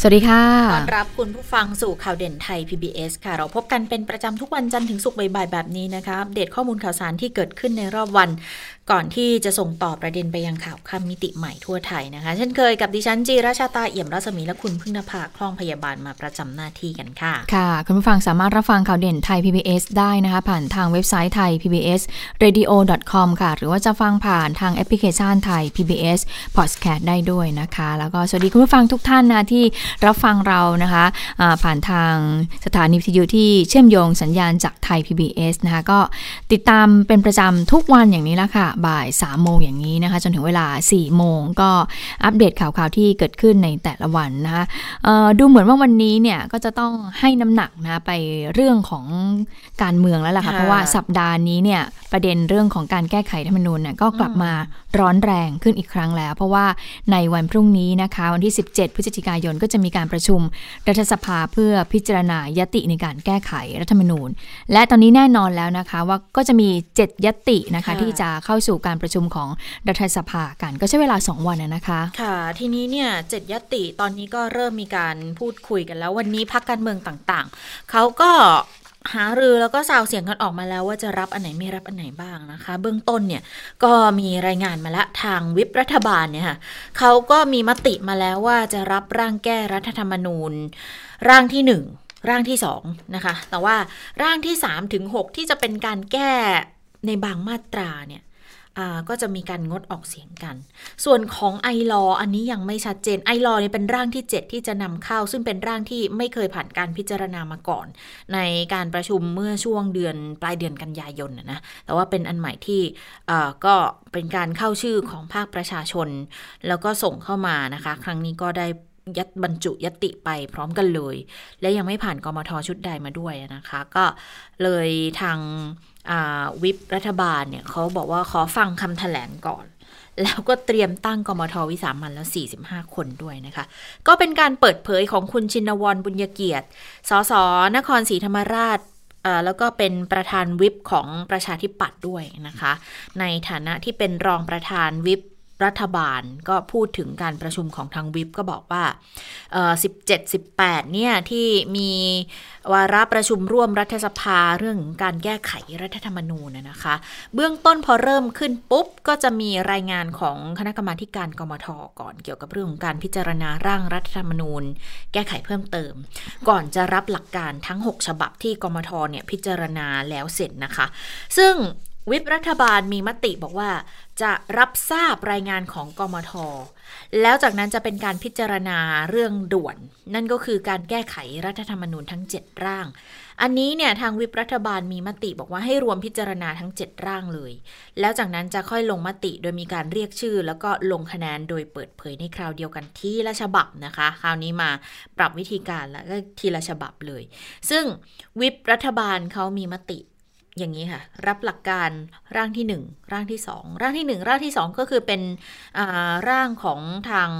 สวัสดีค่ะต้อนรับคุณผู้ฟังสู่ข่าวเด่นไทย PBS ค่ะ เราพบกันเป็นประจำทุกวันจันทร์ถึงศุกร์บ่ายๆแบบนี้นะคะอัปเดตข้อมูลข่าวสารที่เกิดขึ้นในรอบวัน ก่อนที่จะส่งต่อประเด็นไปยังข่าวคำมิติใหม่ทั่วไทยนะคะ เช่นเคยกับดิฉันจีราชาตาเอี่ยมรัศมีและคุณพึ่งนภาคล่องพยาบาลมาประจำหน้าที่กันค่ะ ค่ะ คุณผู้ฟังสามารถรับฟังข่าวเด่นไทย PBS ได้นะคะ ผ่านทางเว็บไซต์ไทย PBS radio com ค่ะ หรือว่าจะฟังผ่านทางแอปพลิเคชันไทย PBS podcast ได้ด้วยนะคะ แล้วก็สวัสดีคุณผู้ฟังทุกท่านนะที่รับฟังเรานะคะะผ่านทางสถานีวิทยุที่เชื่อมโยงสัญญาณจากไทย PBS นะคะก็ติดตามเป็นประจำทุกวันอย่างนี้ละค่ะ บ่าย3โมงอย่างนี้นะคะ จนถึงเวลา 4 โมงก็อัปเดตข่าวๆที่เกิดขึ้นในแต่ละวันนะคะดูเหมือนว่าวันนี้เนี่ยก็จะต้องให้น้ำหนักนะไปเรื่องของการเมืองแล้วล่ะค่ะ เพราะว่าสัปดาห์นี้เนี่ยประเด็นเรื่องของการแก้ไขรัฐธรรมนูญเนี่ยก็กลับมาร้อนแรงขึ้นอีกครั้งแล้ว เพราะว่าในวันพรุ่งนี้นะคะวันที่ 17 พฤศจิกายนก็จะมีการประชุมรัฐสภาเพื่อพิจารณายติในการแก้ไขรัฐธรรมนูญ และตอนนี้แน่นอนแล้วนะคะว่าก็จะมี 7 ยตินะคะที่จะเข้าสู่การประชุมของรัฐสภากันก็ใช้เวลา 2 วันนะคะค่ะ ทีนี้เนี่ยเจ็ดยติตอนนี้ก็เริ่มมีการพูดคุยกันแล้ว วันนี้พักการเมืองต่างๆ เขาก็ หารือแล้วก็สาวเสียงกันออกมาแล้วว่าจะรับอันไหนไม่รับอันไหนบ้างนะคะ เบื้องต้นเนี่ยก็มีรายงานมาละทางวิปรัฐบาลเนี่ยค่ะเขาก็มีมติมาแล้วว่าจะรับร่างแก้รัฐธรรมนูญ ร่างที่หนึ่งร่างที่สองนะคะแต่ว่าร่างที่สามถึงหกที่จะเป็นการแก้ในบางมาตราเนี่ย ก็จะมีการงดออกเสียงกัน ส่วนของไอรออันนี้ยังไม่ชัดเจนไอรอเนี่ยเป็นร่างที่ 7 ที่จะนำเข้า ซึ่งเป็นร่างที่ไม่เคยผ่านการพิจารณามาก่อน ในการประชุมเมื่อช่วงเดือนปลายเดือนกันยายนนะแต่ว่าเป็นอันใหม่ที่ก็เป็นการเข้าชื่อของภาคประชาชน แล้วก็ส่งเข้ามานะคะ ครั้งนี้ก็ได้ยัดบรรจุยติไปพร้อมกันเลย และยังไม่ผ่านกมทชุดใดมาด้วยนะคะ ก็เลยทาง วิปรัฐบาลเนี่ยเขาบอกว่าขอฟังคำถแถลงก่อน แล้วก็เตรียมตั้งกมทวิสามันแล้ว 45 คนด้วยนะคะ ก็เป็นการเปิดเผยของคุณชินวรบุญยเกียรติ สสนครศรีธรรมราชแล้วก็เป็นประธานวิปของประชาธิปัตย์ด้วยนะคะ ในฐานะที่เป็นรองประธานวิป รัฐบาลก็พูดถึงการประชุมของทางวิปก็บอกว่า 17-18 เนี่ยที่มีวาระประชุมร่วมรัฐสภาเรื่องการแก้ไขรัฐธรรมนูญนะคะ เบื้องต้นพอเริ่มขึ้นปุ๊บ ก็จะมีรายงานของคณะกรรมาการกมทก่อนเกี่ยวกับเรื่องของการพิจารณาร่างรัฐธรรมนูญ แก้ไขเพิ่มเติม ก่อนจะรับหลักการทั้ง 6 ฉบับที่กมทเนี่ยพิจารณาแล้วเสร็จนะคะ ซึ่ง วิปรัฐบาลมีมติบอกว่า จะรับทราบรายงานของกมท แล้วจากนั้นจะเป็นการพิจารณาเรื่องด่วน นั่นก็คือการแก้ไขรัฐธรรมนูญทั้ง 7 ร่าง อันนี้เนี่ยทางวิปรัฐบาลมีมติบอกว่าให้รวมพิจารณาทั้ง 7 ร่างเลย แล้วจากนั้นจะค่อยลงมติโดยมีการเรียกชื่อ แล้วก็ลงคะแนนโดยเปิดเผยในคราวเดียวกันที่ละฉบับนะคะ คราวนี้มาปรับวิธีการแล้วก็ทีละฉบับเลย ซึ่งวิปรัฐบาลเขามีมติ อย่างนี้ค่ะ รับหลักการร่างที่ 1 ร่างที่ 2 ร่างที่ 1 ร่างที่ 2 ก็คือเป็นร่างของทาง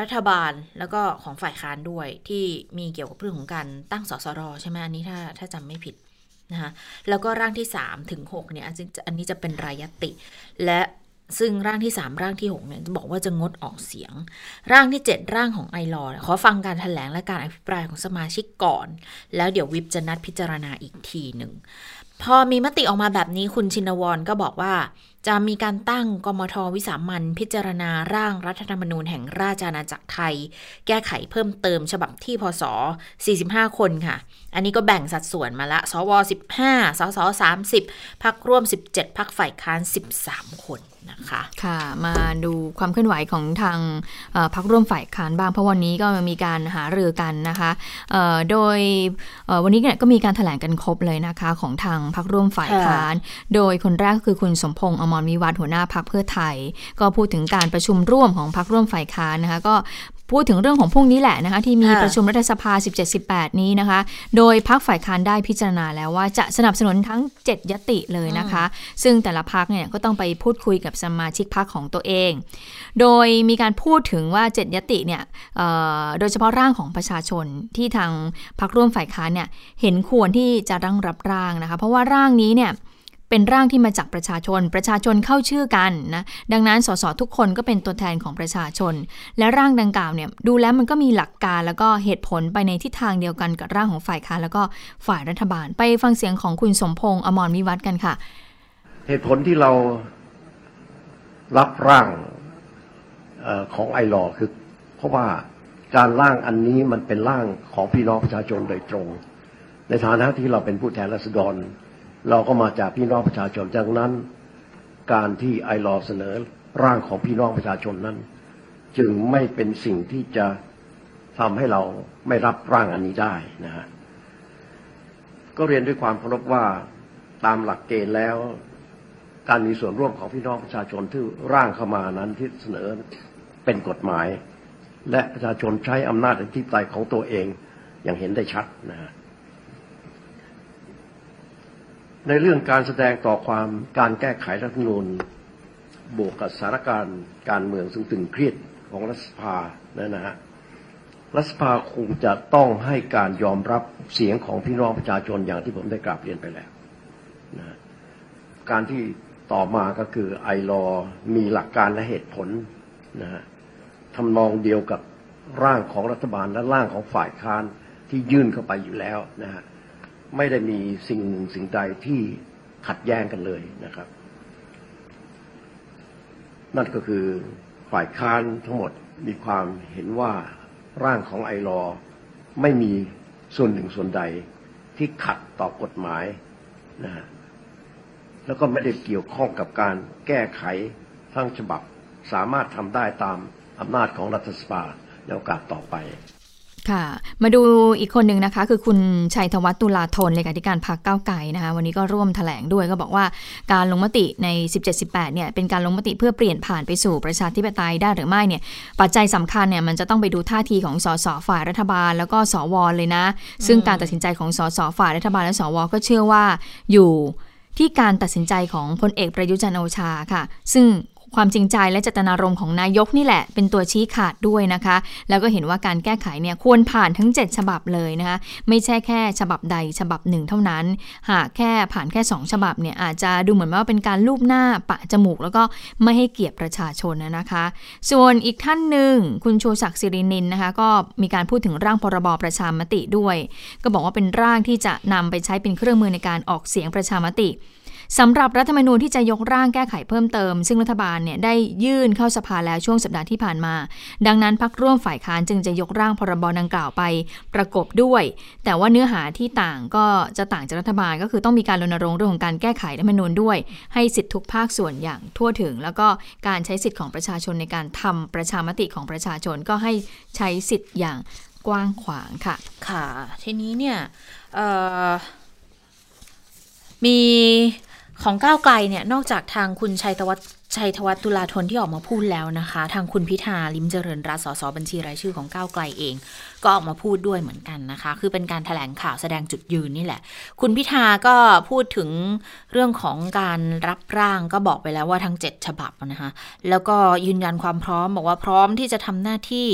รัฐบาลแล้วก็ของฝ่ายค้านด้วยที่มีเกี่ยวกับเรื่องของการตั้งสสรใช่ไหมอันนี้ถ้าถ้าจำไม่ผิดนะคะแล้วก็ร่างที่ 3 ถึง 6 เนี่ยอันนี้จะเป็นรายติ และซึ่งร่างที่ 3 ร่างที่ 6 เนี่ยจะบอกว่าจะงดออกเสียง ร่างที่ 7 ร่างของไอรอขอฟังการถแถลงและการอภิปรายของสมาชิกก่อน แล้วเดี๋ยววิปจะนัดพิจารณาอีกทีหนึ่ง พอมีมติออกมาแบบนี้คุณชินวรก็บอกว่า จะมีการตั้งกมทวิสามันพิจารณาร่างรัฐธรรมนูญแห่งราชอาณาจักรไทย แก้ไขเพิ่มเติมฉบับที่พศ 45 คนค่ะ อันนี้ก็แบ่งสัดส่วนมาละ สว 15 สส 30 พักร่วม 17 พักฝ่ายค้าน 13 คน นะคะค่ะมาดูความเคลื่อนไหวของทางพักร่วมฝ่ายค้านบ้างเพราะวันนี้ก็มีการหารือกันนะคะโดยวันนี้เนี่ยก็มีการถแถลงกันครบเลยนะคะของทางพักร่วมฝ่ายค้าน โดยคนแรกคือคุณสมพงษ์อมรวิวัฒหัวหน้าพักเพื่อไทย ก็พูดถึงการประชุมร่วมของพักร่วมฝ่ายค้านนะคะก็ พูดถึงเรื่องของพรุ่งนี้แหละนะคะที่มีค่ะประชุมรัฐสภา 17-18 นี้นะคะ โดยพักฝ่ายค้านได้พิจารณาแล้วว่าจะสนับสนุนทั้ง 7 ยติเลยนะคะ ซึ่งแต่ละพักเนี่ยก็ต้องไปพูดคุยกับสมาชิกพักของตัวเอง โดยมีการพูดถึงว่า 7 ยติเนี่ยเอ่อโดยเฉพาะร่างของประชาชนที่ทางพักร่วมฝ่ายค้านเนี่ยเห็นควรที่จะร่างรับร่างนะคะ เพราะว่าร่างนี้เนี่ย เป็นร่างที่มาจากประชาชน ประชาชนเข้าชื่อกันนะดังนั้นสสทุกคนก็เป็นตัวแทนของประชาชน และร่างดังกล่าวเนี่ยดูแล้วมันก็มีหลักการแล้วก็เหตุผลไปในทิศทางเดียวกันกับร่างของฝ่ายค้านแล้วก็ฝ่ายรัฐบาล ไปฟังเสียงของคุณสมพงษ์อมรวิวัฒกันค่ะ เหตุผลที่เรารับร่างออของไอรอคือ เพราะว่าการร่างอันนี้มันเป็นร่างของพี่น้องประชาชนโดยตรง ในฐานะที่เราเป็นผู้แทนราษฎร เราก็มาจากพี่น้องประชาชนจากนั้น การที่ไอรอเสนอร่างของพี่น้องประชาชนนั้น จึงไม่เป็นสิ่งที่จะทำให้เราไม่รับร่างอันนี้ได้นะฮะก็เรียนด้วยความเคารพว่าตามหลักเกณฑ์แล้ว การมีส่วนร่วมของพี่น้องประชาชนที่ร่างเข้ามานั้นที่เสนอเป็นกฎหมาย และประชาชนใช้อำนาจอธิปไตยของตัวเองอย่างเห็นได้ชัดนะฮะ ในเรื่องการแสดงต่อความการแก้ไขรัฐธรรมนูญบวกกับสถานการณ์การเมืองซึ่งตึงเครียดของรัฐสภานะนะฮะรัฐสภาคงจะต้องให้การยอมรับเสียงของพี่น้องประชาชนอย่างที่ผมได้กราบเรียนไปแล้วนะฮะการที่ต่อมาก็คือไอรอมีหลักการและเหตุผลนะฮะทำนองเดียวกับร่างของรัฐบาลและร่างของฝ่ายค้านที่ยื่นเข้าไปอยู่แล้วนะฮะ ไม่ได้มีสิ่งสิ่งใดที่ขัดแย้งกันเลยนะครับ นั่นก็คือฝ่ายค้านทั้งหมดมีความเห็นว่าร่างของไอรอไม่มีส่วนหนึ่งส่วนใดที่ขัดต่อกฎหมายนะฮะแล้วก็ไม่ได้เกี่ยวข้องกับการแก้ไขทั้งฉบับ สามารถทำได้ตามอำนาจของรัฐสภาในโอกาสต่อไป ค่ะ มาดูอีกคนหนึ่งนะคะ คือคุณชัยธวัฒน์ตุลาธนเลขาธิการพรรคก้าวไกลนะคะ วันนี้ก็ร่วมแถลงด้วยก็บอกว่าการลงมติใน 17-18 เนี่ย เป็นการลงมติเพื่อเปลี่ยนผ่านไปสู่ประชาธิปไตยได้หรือไม่เนี่ย ปัจจัยสำคัญเนี่ยมันจะต้องไปดูท่าทีของสสฝ่ายรัฐบาล แล้วก็สวเลยนะ ซึ่งการตัดสินใจของสสฝ่ายรัฐบาลและสว ก็เชื่อว่าอยู่ที่การตัดสินใจของพลเอกประยุทธ์จันทร์โอชาค่ะ ซึ่ง ความจริงใจและเจตนารมณ์ของนายกนี่แหละ เป็นตัวชี้ขาดด้วยนะคะ แล้วก็เห็นว่าการแก้ไขเนี่ยควรผ่านทั้ง 7 ฉบับเลยนะคะไม่ใช่แค่ฉบับใดฉบับหนึ่งเท่านั้น หากแค่ผ่านแค่ 2 ฉบับเนี่ยอาจจะดูเหมือนว่าเป็นการลูบหน้าปะจมูก แล้วก็ไม่ให้เกียรติประชาชนนะคะ ส่วนอีกท่านหนึ่งคุณชูศักดิ์สิรินินนะคะก็มีการพูดถึงร่างพรบประชามติด้วย ก็บอกว่าเป็นร่างที่จะนำไปใช้เป็นเครื่องมือในการออกเสียงประชามติ สำหรับรัฐธรรมนูญที่จะยกร่างแก้ไขเพิ่มเติม ซึ่งรัฐบาลเนี่ยได้ยื่นเข้าสภาแล้วช่วงสัปดาห์ที่ผ่านมา ดังนั้นพักร่วมฝ่ายค้านจึงจะยกร่างพรบดังกล่าวไปประกบด้วย แต่ว่าเนื้อหาที่ต่างก็จะต่างจากรัฐบาลก็คือต้องมีการรณรงค์เรื่องของการแก้ไขรัฐธรรมนูญด้วย ให้สิทธิทุกภาคส่วนอย่างทั่วถึง แล้วก็การใช้สิทธิของประชาชนในการทำประชามติของประชาชนก็ให้ใช้สิทธิ์อย่างกว้างขวางค่ะ ค่ะ ทีนี้เนี่ยมี ของก้าวไกลเนี่ยนอกจากทางคุณชัยธวัฒชัยธวัฒตุลาธนที่ออกมาพูดแล้วนะคะ ทางคุณพิธาลิมเจริญรัตสสบัญชีรายชื่อของก้าวไกลเองก็ออกมาพูดด้วยเหมือนกันนะคะ คือเป็นการถแถลงข่าวแสดงจุดยืนนี่แหละ คุณพิธาก็พูดถึงเรื่องของการรับร่างก็บอกไปแล้วว่าทั้ง 7 ฉบับนะคะ แล้วก็ยืนยันความพร้อมบอกว่าพร้อมที่จะทำหน้าที่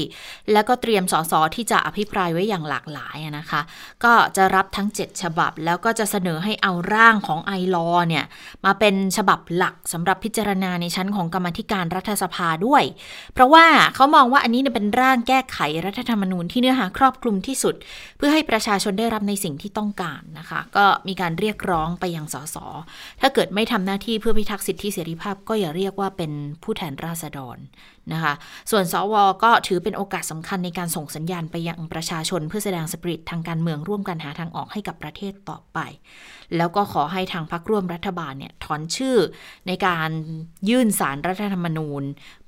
แล้วก็เตรียมสสที่จะอภิปรายไว้อย่างหลากหลายนะคะ ก็จะรับทั้ง 7 ฉบับ แล้วก็จะเสนอให้เอาร่างของไอรอเนี่ยมาเป็นฉบับหลักสำหรับพิจารณาในชั้นของกรรมธิการรัฐสภาด้วย เพราะว่าเขามองว่าอันนี้เป็นร่างแก้ไขรัฐธรรมนูญที่เนื้อหาครอบคลุมที่สุด เพื่อให้ประชาชนได้รับในสิ่งที่ต้องการนะคะ ก็มีการเรียกร้องไปยังสสถ้าเกิดไม่ทำหน้าที่เพื่อพิทักษ์สิทธิเสรีภาพ ก็อย่าเรียกว่าเป็นผู้แทนราษฎรนะคะ ส่วนสวก็ถือเป็นโอกาสสำคัญในการส่งสัญญาณไปยังประชาชน เพื่อแสดงสปิริตทางการเมืองร่วมกันหาทางออกให้กับประเทศต่อไป แล้วก็ขอให้ทางพรรคร่วมรัฐบาลเนี่ยถอนชื่อในการยื่นสารรัฐธรรมนูญ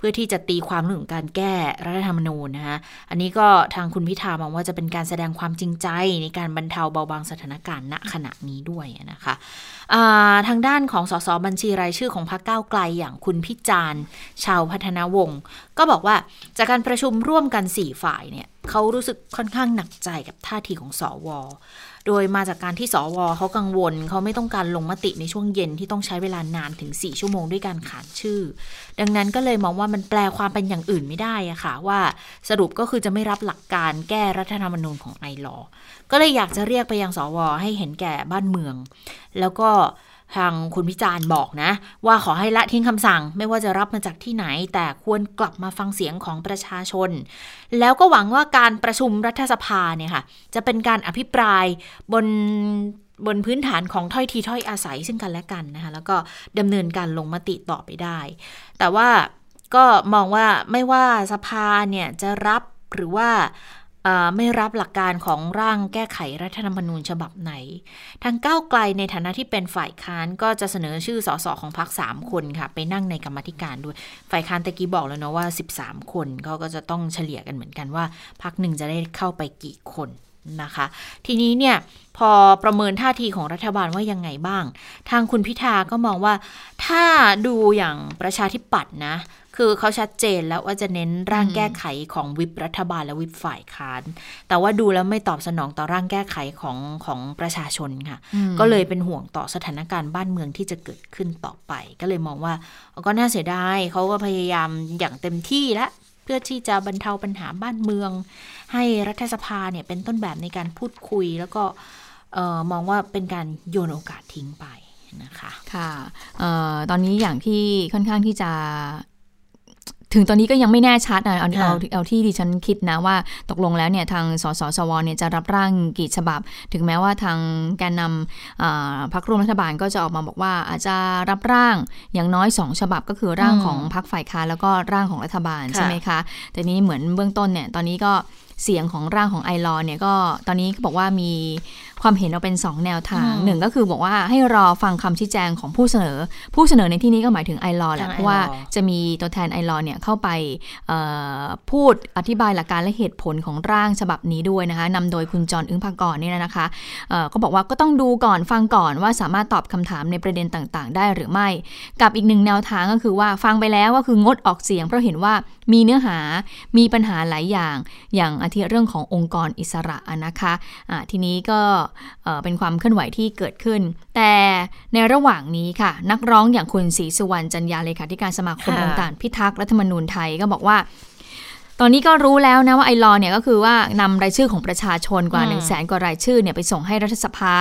พื่อที่จะตีความเรื่องการแก้รัฐธรรมนูญนะคะอันนี้ก็ทางคุณพิธามองว่าจะเป็นการแสดงความจริงใจในการบรรเทาเบาบางสถานการณ์ณขณะนี้ด้วยนะคะาทางด้านของสสบัญชีรายชื่อของพรรคก้าวไกลอย่างคุณพิจารณ์ ชาวพัฒนาวงศ์ก็บอกว่าจากการประชุมร่วมกัน 4 ฝ่ายเนี่ยเขารู้สึกค่อนข้างหนักใจกับท่าทีของสอว โดยมาจากการที่สวเขากังวลเขาไม่ต้องการลงมติในช่วงเย็นที่ต้องใช้เวลานานถึง 4 ชั่วโมงด้วยการขานชื่อ ดังนั้นก็เลยมองว่ามันแปลความเป็นอย่างอื่นไม่ได้อะค่ะ ว่าสรุปก็คือจะไม่รับหลักการแก้รัฐธรรมนูญของไอรอก็เลยอยากจะเรียกไปยังสวให้เห็นแก่บ้านเมือง แล้วก็ ทางคุณพิจารณ์บอกนะ ว่าขอให้ละทิ้งคำสั่งไม่ว่าจะรับมาจากที่ไหน แต่ควรกลับมาฟังเสียงของประชาชน แล้วก็หวังว่าการประชุมรัฐสภาเนี่ยค่ะ จะเป็นการอภิปรายบนบนพื้นฐานของถ้อยทีถ้อยอาศัยซึ่งกันและกันนะคะแล้วก็ดำเนินการลงมติต่อไปได้ แต่ว่าก็มองว่าไม่ว่าสภาเนี่ยจะรับหรือว่า ไม่รับหลักการของร่างแก้ไขรัฐธรรมนูญฉบับไหน ทางก้าวไกลในฐานะที่เป็นฝ่ายค้านก็จะเสนอชื่อสสของพรรคสามคนค่ะ ไปนั่งในกรรมธิการด้วย ฝ่ายค้านตะกี้บอกแล้วเนาะว่า 13 คนเขาก็จะต้องเฉลี่ยกันเหมือนกันว่าพรรคหนึ่งจะได้เข้าไปกี่คนนะคะ ทีนี้เนี่ยพอประเมินท่าทีของรัฐบาลว่ายังไงบ้าง ทางคุณพิธาก็มองว่าถ้าดูอย่างประชาธิปัตย์นะ คือเขาชัดเจนแล้วว่าจะเน้นร่างแก้ไขของวิปรัฐบาลและวิปฝ่ายค้าน แต่ว่าดูแล้วไม่ตอบสนองต่อร่างแก้ไขของของประชาชนค่ะ ก็เลยเป็นห่วงต่อสถานการณ์บ้านเมืองที่จะเกิดขึ้นต่อไป ก็เลยมองว่าก็น่าเสียดายเขาก็พยายามอย่างเต็มที่แล้วเพื่อที่จะบรรเทาปัญหาบ้านเมือง ให้รัฐสภาเนี่ยเป็นต้นแบบในการพูดคุย แล้วก็มองว่าเป็นการโยนโอกาสทิ้งไปนะคะ ค่ะออตอนนี้อย่างที่ค่อนข้างที่จะ ถึงตอนนี้ก็ยังไม่แน่ชัดนะเอาเอาเอาที่ดิฉันคิดนะว่าตกลงแล้วเนี่ยทางสสสวเนี่ยจะรับร่างกี่ฉบับ ถึงแม้ว่าทางแกนนำพรรคร่วมรัฐบาลก็จะออกมาบอกว่าอาจจะรับร่างอย่างน้อยสองฉบับก็คือร่างของพรรคฝ่ายค้านแล้วก็ร่างของรัฐบาลใช่ไหมคะ แต่นี้เหมือนเบื้องต้นเนี่ยตอนนี้ก็เสียงของร่างของไอรอเนี่ยก็ตอนนี้ก็บอกว่ามีความเห็นเราเป็น 2 แนวทางหนึ่งก็คือบอกว่าให้รอฟังคำชี้แจงของผู้เสนอ ผู้เสนอในที่นี้ก็หมายถึงไอรอแหละเพราะว่าจะมีตัวแทนไอรอเนี่ยเข้าไปพูดอธิบายหลักการและเหตุผลของร่างฉบับนี้ด้วยนะคะนำโดยคุณจรอึ้งภากรนี่นะคะก็บอกว่าก็ต้องดูก่อนฟังก่อนว่าสามารถตอบคำถามในประเด็นต่างๆ ได้หรือไม่ กับอีกหนึ่งแนวทางก็คือว่าฟังไปแล้วก็คืองดออกเสียงเพราะเห็นว่ามีเนื้อหามีปัญหาหลายอย่าง อย่างอาทิเรื่องขององค์กรอิสระนะคะะทีนี้ก็เป็นความเคลื่อนไหวที่เกิดขึ้น แต่ในระหว่างนี้ค่ะ นักร้องอย่างคุณศรีสุวรรณจันยาเลขาธิการสมาคมองค์การพิทักษ์รัฐธรรมนูญไทยก็บอกว่า ตอนนี้ก็รู้แล้วนะว่าไอรอเนี่ยก็คือว่านำรายชื่อของประชาชนกว่า1นึ่งแสนกว่ารายชื่อเนี่ยไปส่งให้รัฐสภา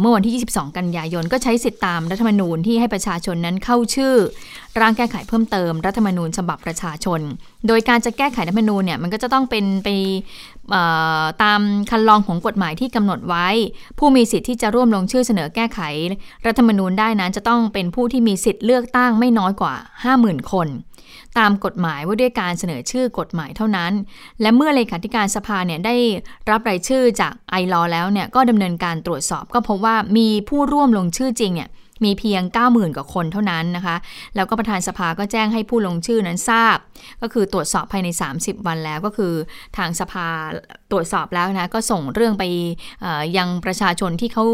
เมื่อวันที่ 22 กันยายน ก็ใช้สิทธิตามรัฐธรรมนูญที่ให้ประชาชนนั้นเข้าชื่อ ร่างแก้ไขเพิ่มเติมรัฐธรรมนูญฉบับประชาชน โดยการจะแก้ไขรัฐธรรมนูญเนี่ยมันก็จะต้องเป็นไปตามคันลองของกฎหมายที่กำหนดไว้ ผู้มีสิทธิ์ที่จะร่วมลงชื่อเสนอแก้ไข รัฐธรรมนูญได้นั้นจะต้องเป็นผู้ที่มีสิทธิ์เลือกตั้งไม่น้อยกว่า 50,000 คน ตามกฎหมายว่าด้วยการเสนอชื่อกฎหมายเท่านั้น และเมื่อเลขาธิการสภาเนี่ยได้รับรายชื่อจากไอรอแล้วเนี่ยก็ดำเนินการตรวจสอบ ก็พบว่ามีผู้ร่วมลงชื่อจริงเนี่ย มีเพียง 90,000 กว่าคนเท่านั้นนะคะ แล้วก็ประธานสภาก็แจ้งให้ผู้ลงชื่อนั้นทราบ ก็คือตรวจสอบภายใน 30 วันแล้วก็คือทางสภาตรวจสอบแล้วนะ ก็ส่งเรื่องไปยังประชาชนที่เขา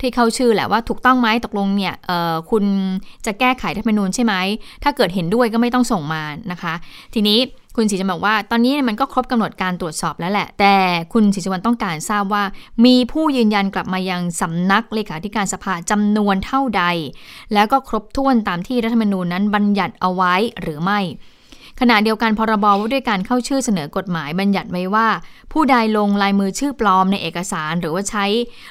ที่เข้าชื่อแหละว่าถูกต้องไหมตกลงเนี่ยคุณจะแก้ไขรัฐธรรมนูญใช่ไหม ถ้าเกิดเห็นด้วยก็ไม่ต้องส่งมานะคะ ทีนี้ คุณศรีจะบอกว่าตอนนี้มันก็ครบกำหนดการตรวจสอบแล้วแหละ แต่คุณศรีสุวรรณต้องการทราบว่า มีผู้ยืนยันกลับมายังสำนักเลขาธิการสภาจำนวนเท่าใด แล้วก็ครบถ้วนตามที่รัฐธรรมนูญนั้นบัญญัติเอาไว้หรือไม่ ขณะเดียวกันพรบว่าด้วยการเข้าชื่อเสนอกฎหมายบัญญัติไว้ว่า ผู้ใดลงลายมือชื่อปลอมในเอกสารหรือว่าใช้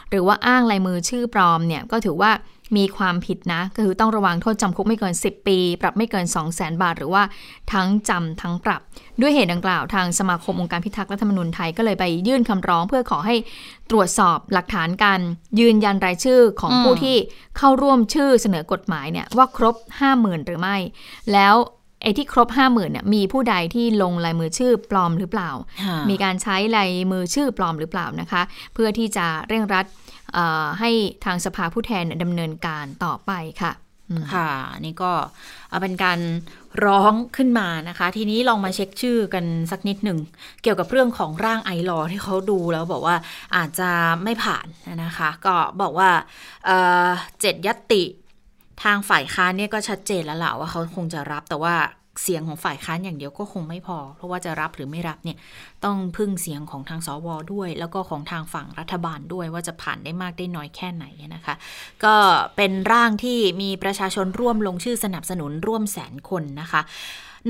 หรือว่าอ้างลายมือชื่อปลอมเนี่ยก็ถือว่ามีความผิดนะ ก็คือต้องระวังโทษจำคุกไม่เกิน 10 ปี ปรับไม่เกิน 2 0 0แสนบาท หรือว่าทั้งจำทั้งปรับ ด้วยเหตุดังกล่าวทางสมาคมองค์การพิทักษ์รัฐธรรมนูญไทยก็เลยไปยื่นคำร้องเพื่อขอให้ตรวจสอบหลักฐานการยืนยันรายชื่อของผู้ที่เข้าร่วมชื่อเสนอกฎหมายเนี่ยว่าครบ 50,000 หรือไม่ แล้ว ไอ้ที่ครบห้าหมื่นเนี่ยมีผู้ใดที่ลงลายมือชื่อปลอมหรือเปล่า มีการใช้ลายมือชื่อปลอมหรือเปล่านะคะ เพื่อที่จะเร่งรัดให้ทางสภาผู้แทนดำเนินการต่อไปค่ะค่ะ นี่ก็เป็นการร้องขึ้นมานะคะ ทีนี้ลองมาเช็คชื่อกันสักนิดหนึ่ง เกี่ยวกับเรื่องของร่างไอรอที่เขาดูแล้วบอกว่าอาจจะไม่ผ่านนะคะ ก็บอกว่าเจ็ดยติ ทางฝ่ายค้านเนี่ยก็ชัดเจนแล้วแหละว่าเขาคงจะรับแต่ว่าเสียงของฝ่ายค้านอย่างเดียวก็คงไม่พอ เพราะว่าจะรับหรือไม่รับเนี่ยต้องพึ่งเสียงของทางสวด้วย แล้วก็ของทางฝั่งรัฐบาลด้วยว่าจะผ่านได้มากได้น้อยแค่ไหนนะคะ ก็เป็นร่างที่มีประชาชนร่วมลงชื่อสนับสนุนร่วมแสนคนนะคะ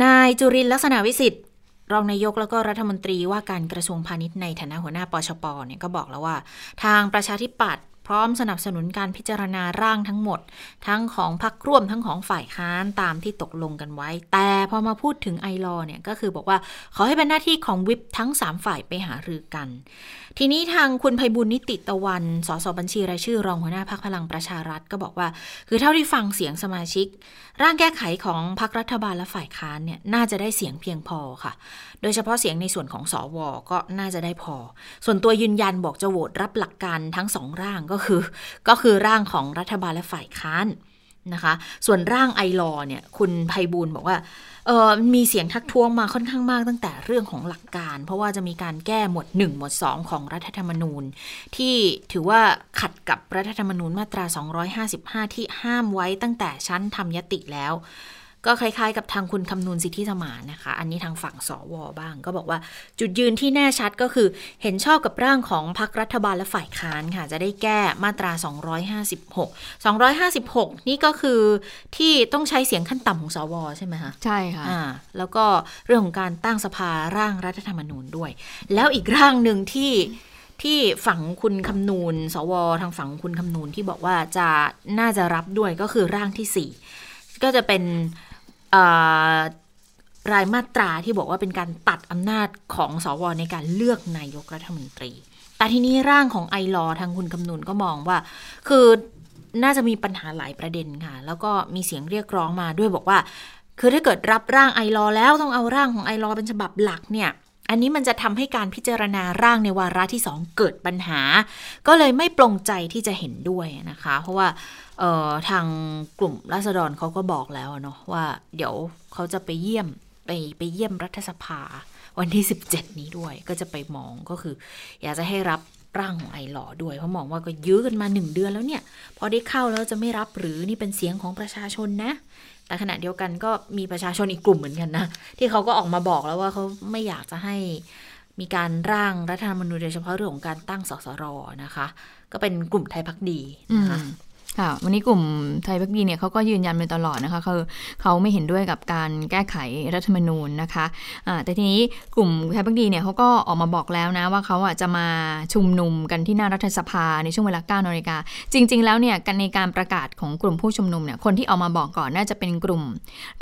นายจุรินลักษณะวิสิทธิ์รองนายกแล้วก็รัฐมนตรีว่าการกระทรวงพาณิชย์ในฐานะหัวหน้าปชปเนี่ยก็บอกแล้วว่า ทางประชาธิปัตย์ พร้อมสนับสนุนการพิจารณาร่างทั้งหมด ทั้งของพรรคร่วมทั้งของฝ่ายค้านตามที่ตกลงกันไว้ แต่พอมาพูดถึงไอรอเนี่ยก็คือบอกว่าขอให้เป็นหน้าที่ของวิปทั้ง 3 ฝ่ายไปหารือกัน ทีนี้ทางคุณภัยบุญนิติตะวัน สสบัญชีรายชื่อรองหัวหน้าพักพลังประชารัฐก็บอกว่า คือเท่าที่ฟังเสียงสมาชิกร่างแก้ไขของพรรครัฐบาลและฝ่ายค้านเนี่ยน่าจะได้เสียงเพียงพอค่ะ โดยเฉพาะเสียงในส่วนของสอวก็น่าจะได้พอ ส่วนตัวยืนยันบอกจะโหวตรับหลักการทั้งสองร่างก็คือ ก็คือร่างของรัฐบาลและฝ่ายค้าน นะคะ ส่วนร่างไอรอเนี่ย คุณภัยบูลบอกว่าเออมีเสียงทักท้วงมาค่อนข้างมากตั้งแต่เรื่องของหลักการ เพราะว่าจะมีการแก้หมวด 1 หมวด 2 ของรัฐธรรมนูญ ที่ถือว่าขัดกับรัฐธรรมนูญมาตรา 255 ที่ห้ามไว้ตั้งแต่ชั้นทำยติแล้ว ก็คล้ายๆ กับทางคุณคำนูนสิทธิสมานนะคะ อันนี้ทางฝั่งสวบ้าง ก็บอกว่าจุดยืนที่แน่ชัดก็คือเห็นชอบกับร่างของพรรครัฐบาลและฝ่ายค้านค่ะ จะได้แก้มาตรา 256 256 นี่ก็คือที่ต้องใช้เสียงขั้นต่ำของสวใช่ไหมคะ ใช่ค่ะอ่าแล้วก็เรื่องของการตั้งสภาร่างรัฐธรรมนูญด้วย แล้วอีกร่างหนึ่งที่ที่ฝั่งคุณคำนูน สว ทางฝั่งคุณคำนูนที่บอกว่าจะน่าจะรับด้วยก็คือร่างที่สี่ก็จะเป็นอ่า รายมาตราที่บอกว่าเป็นการตัดอำนาจของสวในการเลือกนายกรัฐมนตรี แต่ทีนี้ร่างของไอรอทางคุณคำนุนก็มองว่า คือน่าจะมีปัญหาหลายประเด็นค่ะ แล้วก็มีเสียงเรียกร้องมาด้วยบอกว่า คือถ้าเกิดรับร่างไอรอแล้วต้องเอาร่างของไอรอเป็นฉบับหลักเนี่ย อันนี้มันจะทำให้การพิจารณาร่างในวาระที่สองเกิดปัญหา ก็เลยไม่ปลงใจที่จะเห็นด้วยนะคะ เพราะว่าทางกลุ่มราษฎรเขาก็บอกแล้วเนาะว่า เดี๋ยวเขาจะไปเยี่ยมไปไปเยี่ยมรัฐสภาวันที่ 17 นี้ด้วยก็จะไปมองก็คือ อยากจะให้รับร่างของไอหล่อด้วยเพราะมองว่าก็ยื้อกันมาหนึ่งเดือนแล้วเนี่ย พอได้เข้าแล้วจะไม่รับหรือนี่เป็นเสียงของประชาชนนะ แต่ขณะเดียวกันก็มีประชาชนอีกกลุ่มเหมือนกันนะ ที่เขาก็ออกมาบอกแล้วว่าเขาไม่อยากจะให้มีการร่างรัฐธรรมนูญโดยเฉพาะเรื่องของการตั้งสสรนะคะ ก็เป็นกลุ่มไทยพักดีนะคะ ค่ะวันนี้กลุ่มไทยพักดีเนี่ยเขาก็ยืนยันมาตลอดนะคะคือเขาไม่เห็นด้วยกับการแก้ไขรัฐธรรมนูญนะคะอ่าแต่ทีนี้กลุ่มไทยพักดีเนี่ยเขาก็ออกมาบอกแล้วนะว่าเขาอะจะมาชุมนุมกันที่หน้ารัฐสภาในช่วงเวลา9นาฬิกาจริง ๆ แล้วเนี่ยกันในการประกาศของกลุ่มผู้ชุมนุมเนี่ยคนที่ออกมาบอกก่อนน่าจะเป็นกลุ่ม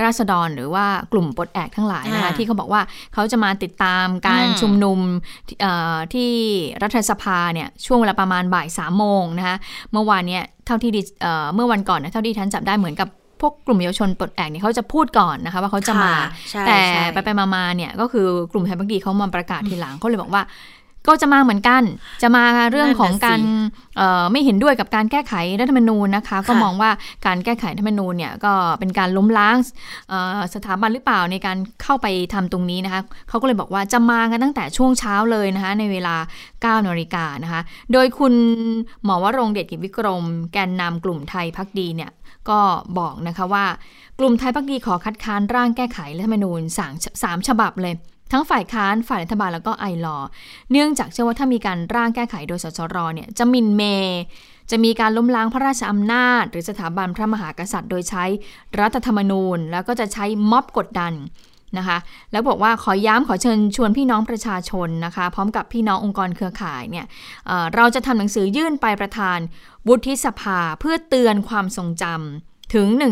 ราษฎรหรือว่ากลุ่มปลดแอกทั้งหลายนะคะอ่าที่เขาบอกว่าเขาจะมาติดตามการอืมชุมนุมเอ่อที่รัฐสภาเนี่ยช่วงเวลาประมาณบ่ายสามโมงนะคะเมื่อวานเนี่ยเท่าที่ดิเอ่อเมื่อวันก่อนนะเท่าที่ท่านจับได้เหมือนกับพวกกลุ่มเยาวชนปลดแอกเนี่ยเขาจะพูดก่อนนะคะว่าเขาจะมาค่ะใช่แต่ใช่ไปไปๆมาๆเนี่ยก็คือกลุ่มไทยพักดีเขามาประกาศทีหลังเขาเลยบอกว่า ก็จะมาเหมือนกัน จะมาเรื่องของการเอ่อไม่เห็นด้วยกับการแก้ไขรัฐธรรมนูญนะคะ ก็มองว่าการแก้ไขรัฐธรรมนูญเนี่ยก็เป็นการล้มล้างเอ่อสถาบันหรือเปล่าในการเข้าไปทำตรงนี้นะคะเขาก็เลยบอกว่าจะมากันตั้งแต่ช่วงเช้าเลยนะคะในเวลา9นาฬิกานะคะ โดยคุณหมอวรงค์เดชกิจวิกรม แกนนำกลุ่มไทยพักดีเนี่ยก็บอกนะคะว่ากลุ่มไทยพักดีขอคัดค้านร่างแก้ไขรัฐธรรมนูญสามสามฉบับเลย ทั้งฝ่ายค้านฝ่ายรัฐบาลแล้วก็ไอรอเนื่องจากเชื่อว่าถ้ามีการร่างแก้ไขโดยสสรเนี่ยจะมินเม จะมีการล้มล้างพระราชอำนาจ หรือสถาบันพระมหากษัตริย์ โดยใช้รัฐธรรมนูญ แล้วก็จะใช้ม็อบกดดันนะคะแล้วบอกว่าขอย้ำขอเชิญชวนพี่น้องประชาชนนะคะพร้อมกับพี่น้ององค์กรเครือข่ายเนี่ยเเราจะทำหนังสือยื่นไปประธานวุฒิสภาเพื่อเตือนความทรงจำ ถึง 1 3 0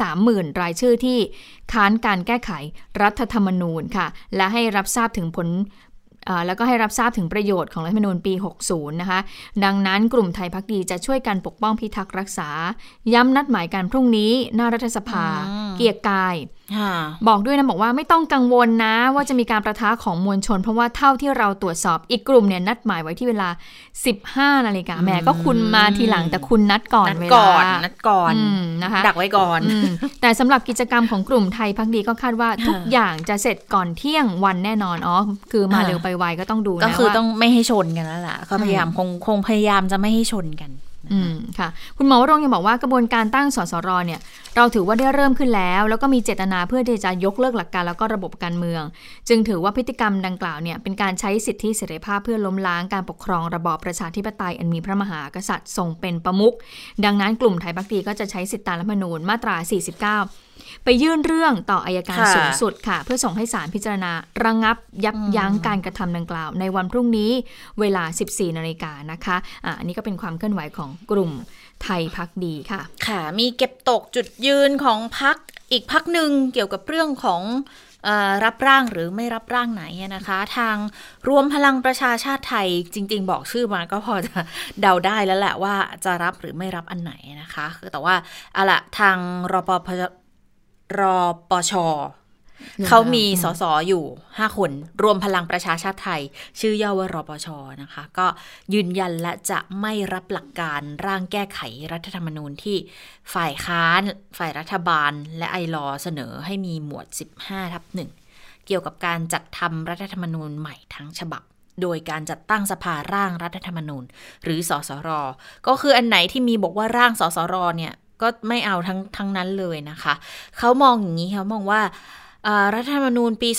0 0 0 รายชื่อที่ค้านการแก้ไขรัฐธรรมนูญค่ะ และให้รับทราบถึงผลเอ่อแล้วก็ให้รับทราบถึงประโยชน์ของรัฐธรรมนูญปี 60 นะคะ ดังนั้นกลุ่มไทยพักดีจะช่วยกันปกป้องพิทักษ์รักษา ย้ำนัดหมายการพรุ่งนี้หน้ารัฐสภาอืมเกียรติกายค่ะบอกด้วยนะบอกว่าไม่ต้องกังวลนะ ว่าจะมีการประทะของมวลชน เพราะว่าเท่าที่เราตรวจสอบอีกกลุ่มเนี่ยนัดหมายไว้ที่เวลา 15นาฬิกาแหมก็คุณมาทีหลังแต่คุณนัดก่อนนัดเวก่ลาอนนัดก่อนอืมนะคะดักไว้ก่อนอืมแต่สำหรับกิจกรรมของกลุ่มไทยพักดีก็คาดว่าทุกอย่างจะเสร็จก่อนเที่ยงวันแน่นอนอ๋อคือมาอ่าเร็วไปไวก็ต้องดูนะก็คือว่าต้องไม่ให้ชนกันแล้วล่ะเขาพยายามคงคงพยายามจะไม่ให้ชนกัน อืมค่ะ คุณหมอวรงยังบอกว่ากระบวนการตั้งสสรเนี่ย เราถือว่าได้เริ่มขึ้นแล้ว แล้วก็มีเจตนาเพื่อที่จะยกเลิกหลักการแล้วก็ระบบการเมือง จึงถือว่าพฤติกรรมดังกล่าวเนี่ยเป็นการใช้สิทธิเสรีภาพเพื่อล้มล้างการปกครองระบอบประชาธิปไตยอันมีพระมหากษัตริย์ทรงเป็นประมุขดังนั้นกลุ่มไทยพักดีก็จะใช้สิทธิตามรัฐมนูญมาตรา 49 ไปยื่นเรื่องต่ออายการค่ะสูงสุดค่ะ เพื่อส่งให้ศาลพิจารณาระงับยับยั้งการกระทำดังกล่าว ในวันพรุ่งนี้เวลา 14 นาฬิกานะคะอะอันนี้ก็เป็นความเคลื่อนไหวของกลุ่มไทยพักดีค่ะ ค่ะ มีเก็บตกจุดยืนของพักอีกพักหนึ่งเกี่ยวกับเรื่องของเออรับร่างหรือไม่รับร่างไหนอะนะคะ ทางรวมพลังประชาชาติไทยจริง ๆ บอกชื่อมาก็พอจะเดาได้แล้วแหละว่าจะรับหรือไม่รับอันไหนนะคะคือแต่ว่าเอาละทางรป ภรปชเขามีสสอยู่ 5 คน รวมพลังประชาชาติไทย ชื่อย่อว่ารปชนะคะ ก็ยืนยันและจะไม่รับหลักการร่างแก้ไขรัฐธรรมนูญที่ฝ่ายค้าน ฝ่ายรัฐบาล และไอรอว์เสนอให้มีหมวด 15 ทับหนึ่งเกี่ยวกับการจัดทำรัฐธรรมนูญใหม่ทั้งฉบับ โดยการจัดตั้งสภาร่างรัฐธรรมนูญ หรือสสร ก็คืออันไหนที่มีบอกว่าร่างสสรเนี่ย ก็ไม่เอาทั้งทั้งนั้นเลยนะคะ เขามองอย่างนี้เขามองว่ารัฐธรรมนูญปี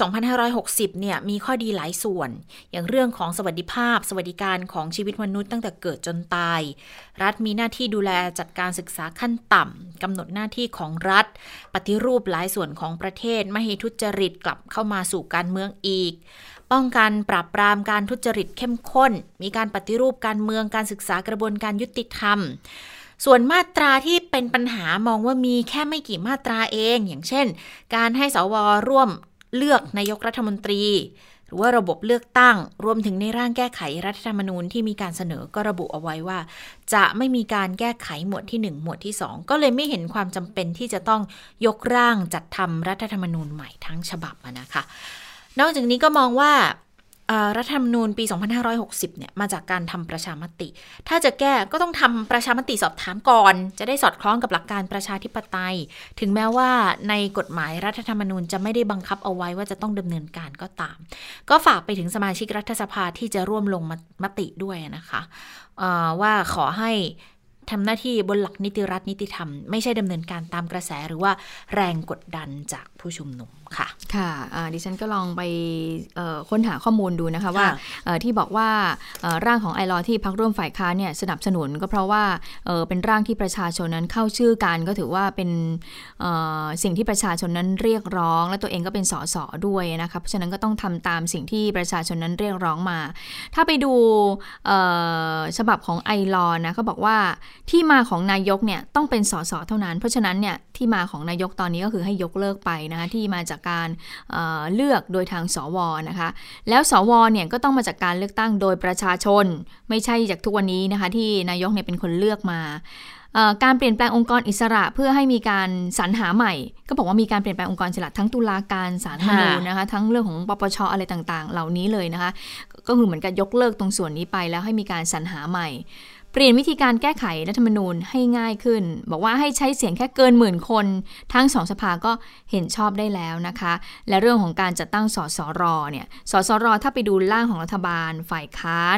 2560 เนี่ย มีข้อดีหลายส่วน อย่างเรื่องของสวัสดิภาพ สวัสดิการของชีวิตมนุษย์ตั้งแต่เกิดจนตาย รัฐมีหน้าที่ดูแลจัดการศึกษาขั้นต่ำ กำหนดหน้าที่ของรัฐ ปฏิรูปหลายส่วนของประเทศ ไม่ให้ทุจริตกลับเข้ามาสู่การเมืองอีก ป้องกันปราบปรามการทุจริตเข้มข้น มีการปฏิรูปการเมือง การศึกษากระบวนการยุติธรรม ส่วนมาตราที่เป็นปัญหามองว่ามีแค่ไม่กี่มาตราเอง อย่างเช่น การให้สวร่วมเลือกนายกรัฐมนตรี หรือว่าระบบเลือกตั้ง รวมถึงในร่างแก้ไขรัฐธรรมนูญที่มีการเสนอก็ระบุเอาไว้ว่า จะไม่มีการแก้ไขหมวดที่ 1 หมวดที่ 2 ก็เลยไม่เห็นความจำเป็นที่จะต้องยกร่างจัดทำรัฐธรรมนูญใหม่ทั้งฉบับนะคะ นอกจากนี้ก็มองว่า รัฐธรรมนูญปี 2560 เนี่ย มาจากการทำประชามติ ถ้าจะแก้ก็ต้องทำประชามติสอบถามก่อน จะได้สอดคล้องกับหลักการประชาธิปไตย ถึงแม้ว่าในกฎหมายรัฐธรรมนูญจะไม่ได้บังคับเอาไว้ว่าจะต้องดำเนินการก็ตาม ก็ฝากไปถึงสมาชิกรัฐสภาที่จะร่วมลงมติด้วยนะคะว่าขอให้ทำหน้าที่บนหลักนิติรัฐนิติธรรม ไม่ใช่ดำเนินการตามกระแสหรือว่าแรงกดดันจากผู้ชุมนุมค่ะ ค่ะอ่าดิฉันก็ลองไปเอ่อค้นหาข้อมูลดูนะคะว่าค่ะเอ่อที่บอกว่าเอ่อร่างของไอรอที่พักร่วมฝ่ายค้านเนี่ยสนับสนุนก็เพราะว่าเอ่อเป็นร่างที่ประชาชนนั้นเข้าชื่อกันก็ถือว่าเป็นเอ่อสิ่งที่ประชาชนนั้นเรียกร้อง และตัวเองก็เป็นสสด้วยนะคะเพราะฉะนั้นก็ต้องทำตามสิ่งที่ประชาชนนั้นเรียกร้องมา ถ้าไปดูเอ่อฉบับของไอรอนะเขาบอกว่าที่มาของนายกเนี่ยต้องเป็นสสเท่านั้น เพราะฉะนั้นเนี่ยที่มาของนายกตอนนี้ก็คือให้ยกเลิกไปนะคะที่มาจากการเอ่อเลือกโดยทางสวนะคะ แล้วสวเนี่ยก็ต้องมาจากการเลือกตั้งโดยประชาชน ไม่ใช่จากทุกวันนี้นะคะที่นายกเนี่ยเป็นคนเลือกมาเอ่อการเปลี่ยนแปลงองค์กรอิสระเพื่อให้มีการสรรหาใหม่ ก็บอกว่ามีการเปลี่ยนแปลงองค์กรอิสระทั้งตุลาการศาลรัฐธรรมนูญนะคะทั้งเรื่องของปปชอะไรต่างๆ เหล่านี้เลยนะคะ ก็คือเหมือนกับยกเลิกตรงส่วนนี้ไปแล้วให้มีการสรรหาใหม่ เปลี่ยนวิธีการแก้ไขรัฐธรรมนูญให้ง่ายขึ้น บอกว่าให้ใช้เสียงแค่เกินหมื่นคน ทั้งสองสภาก็เห็นชอบได้แล้วนะคะ และเรื่องของการจัดตั้งสสรเนี่ยสสรถ้าไปดูร่างของรัฐบาลฝ่ายค้าน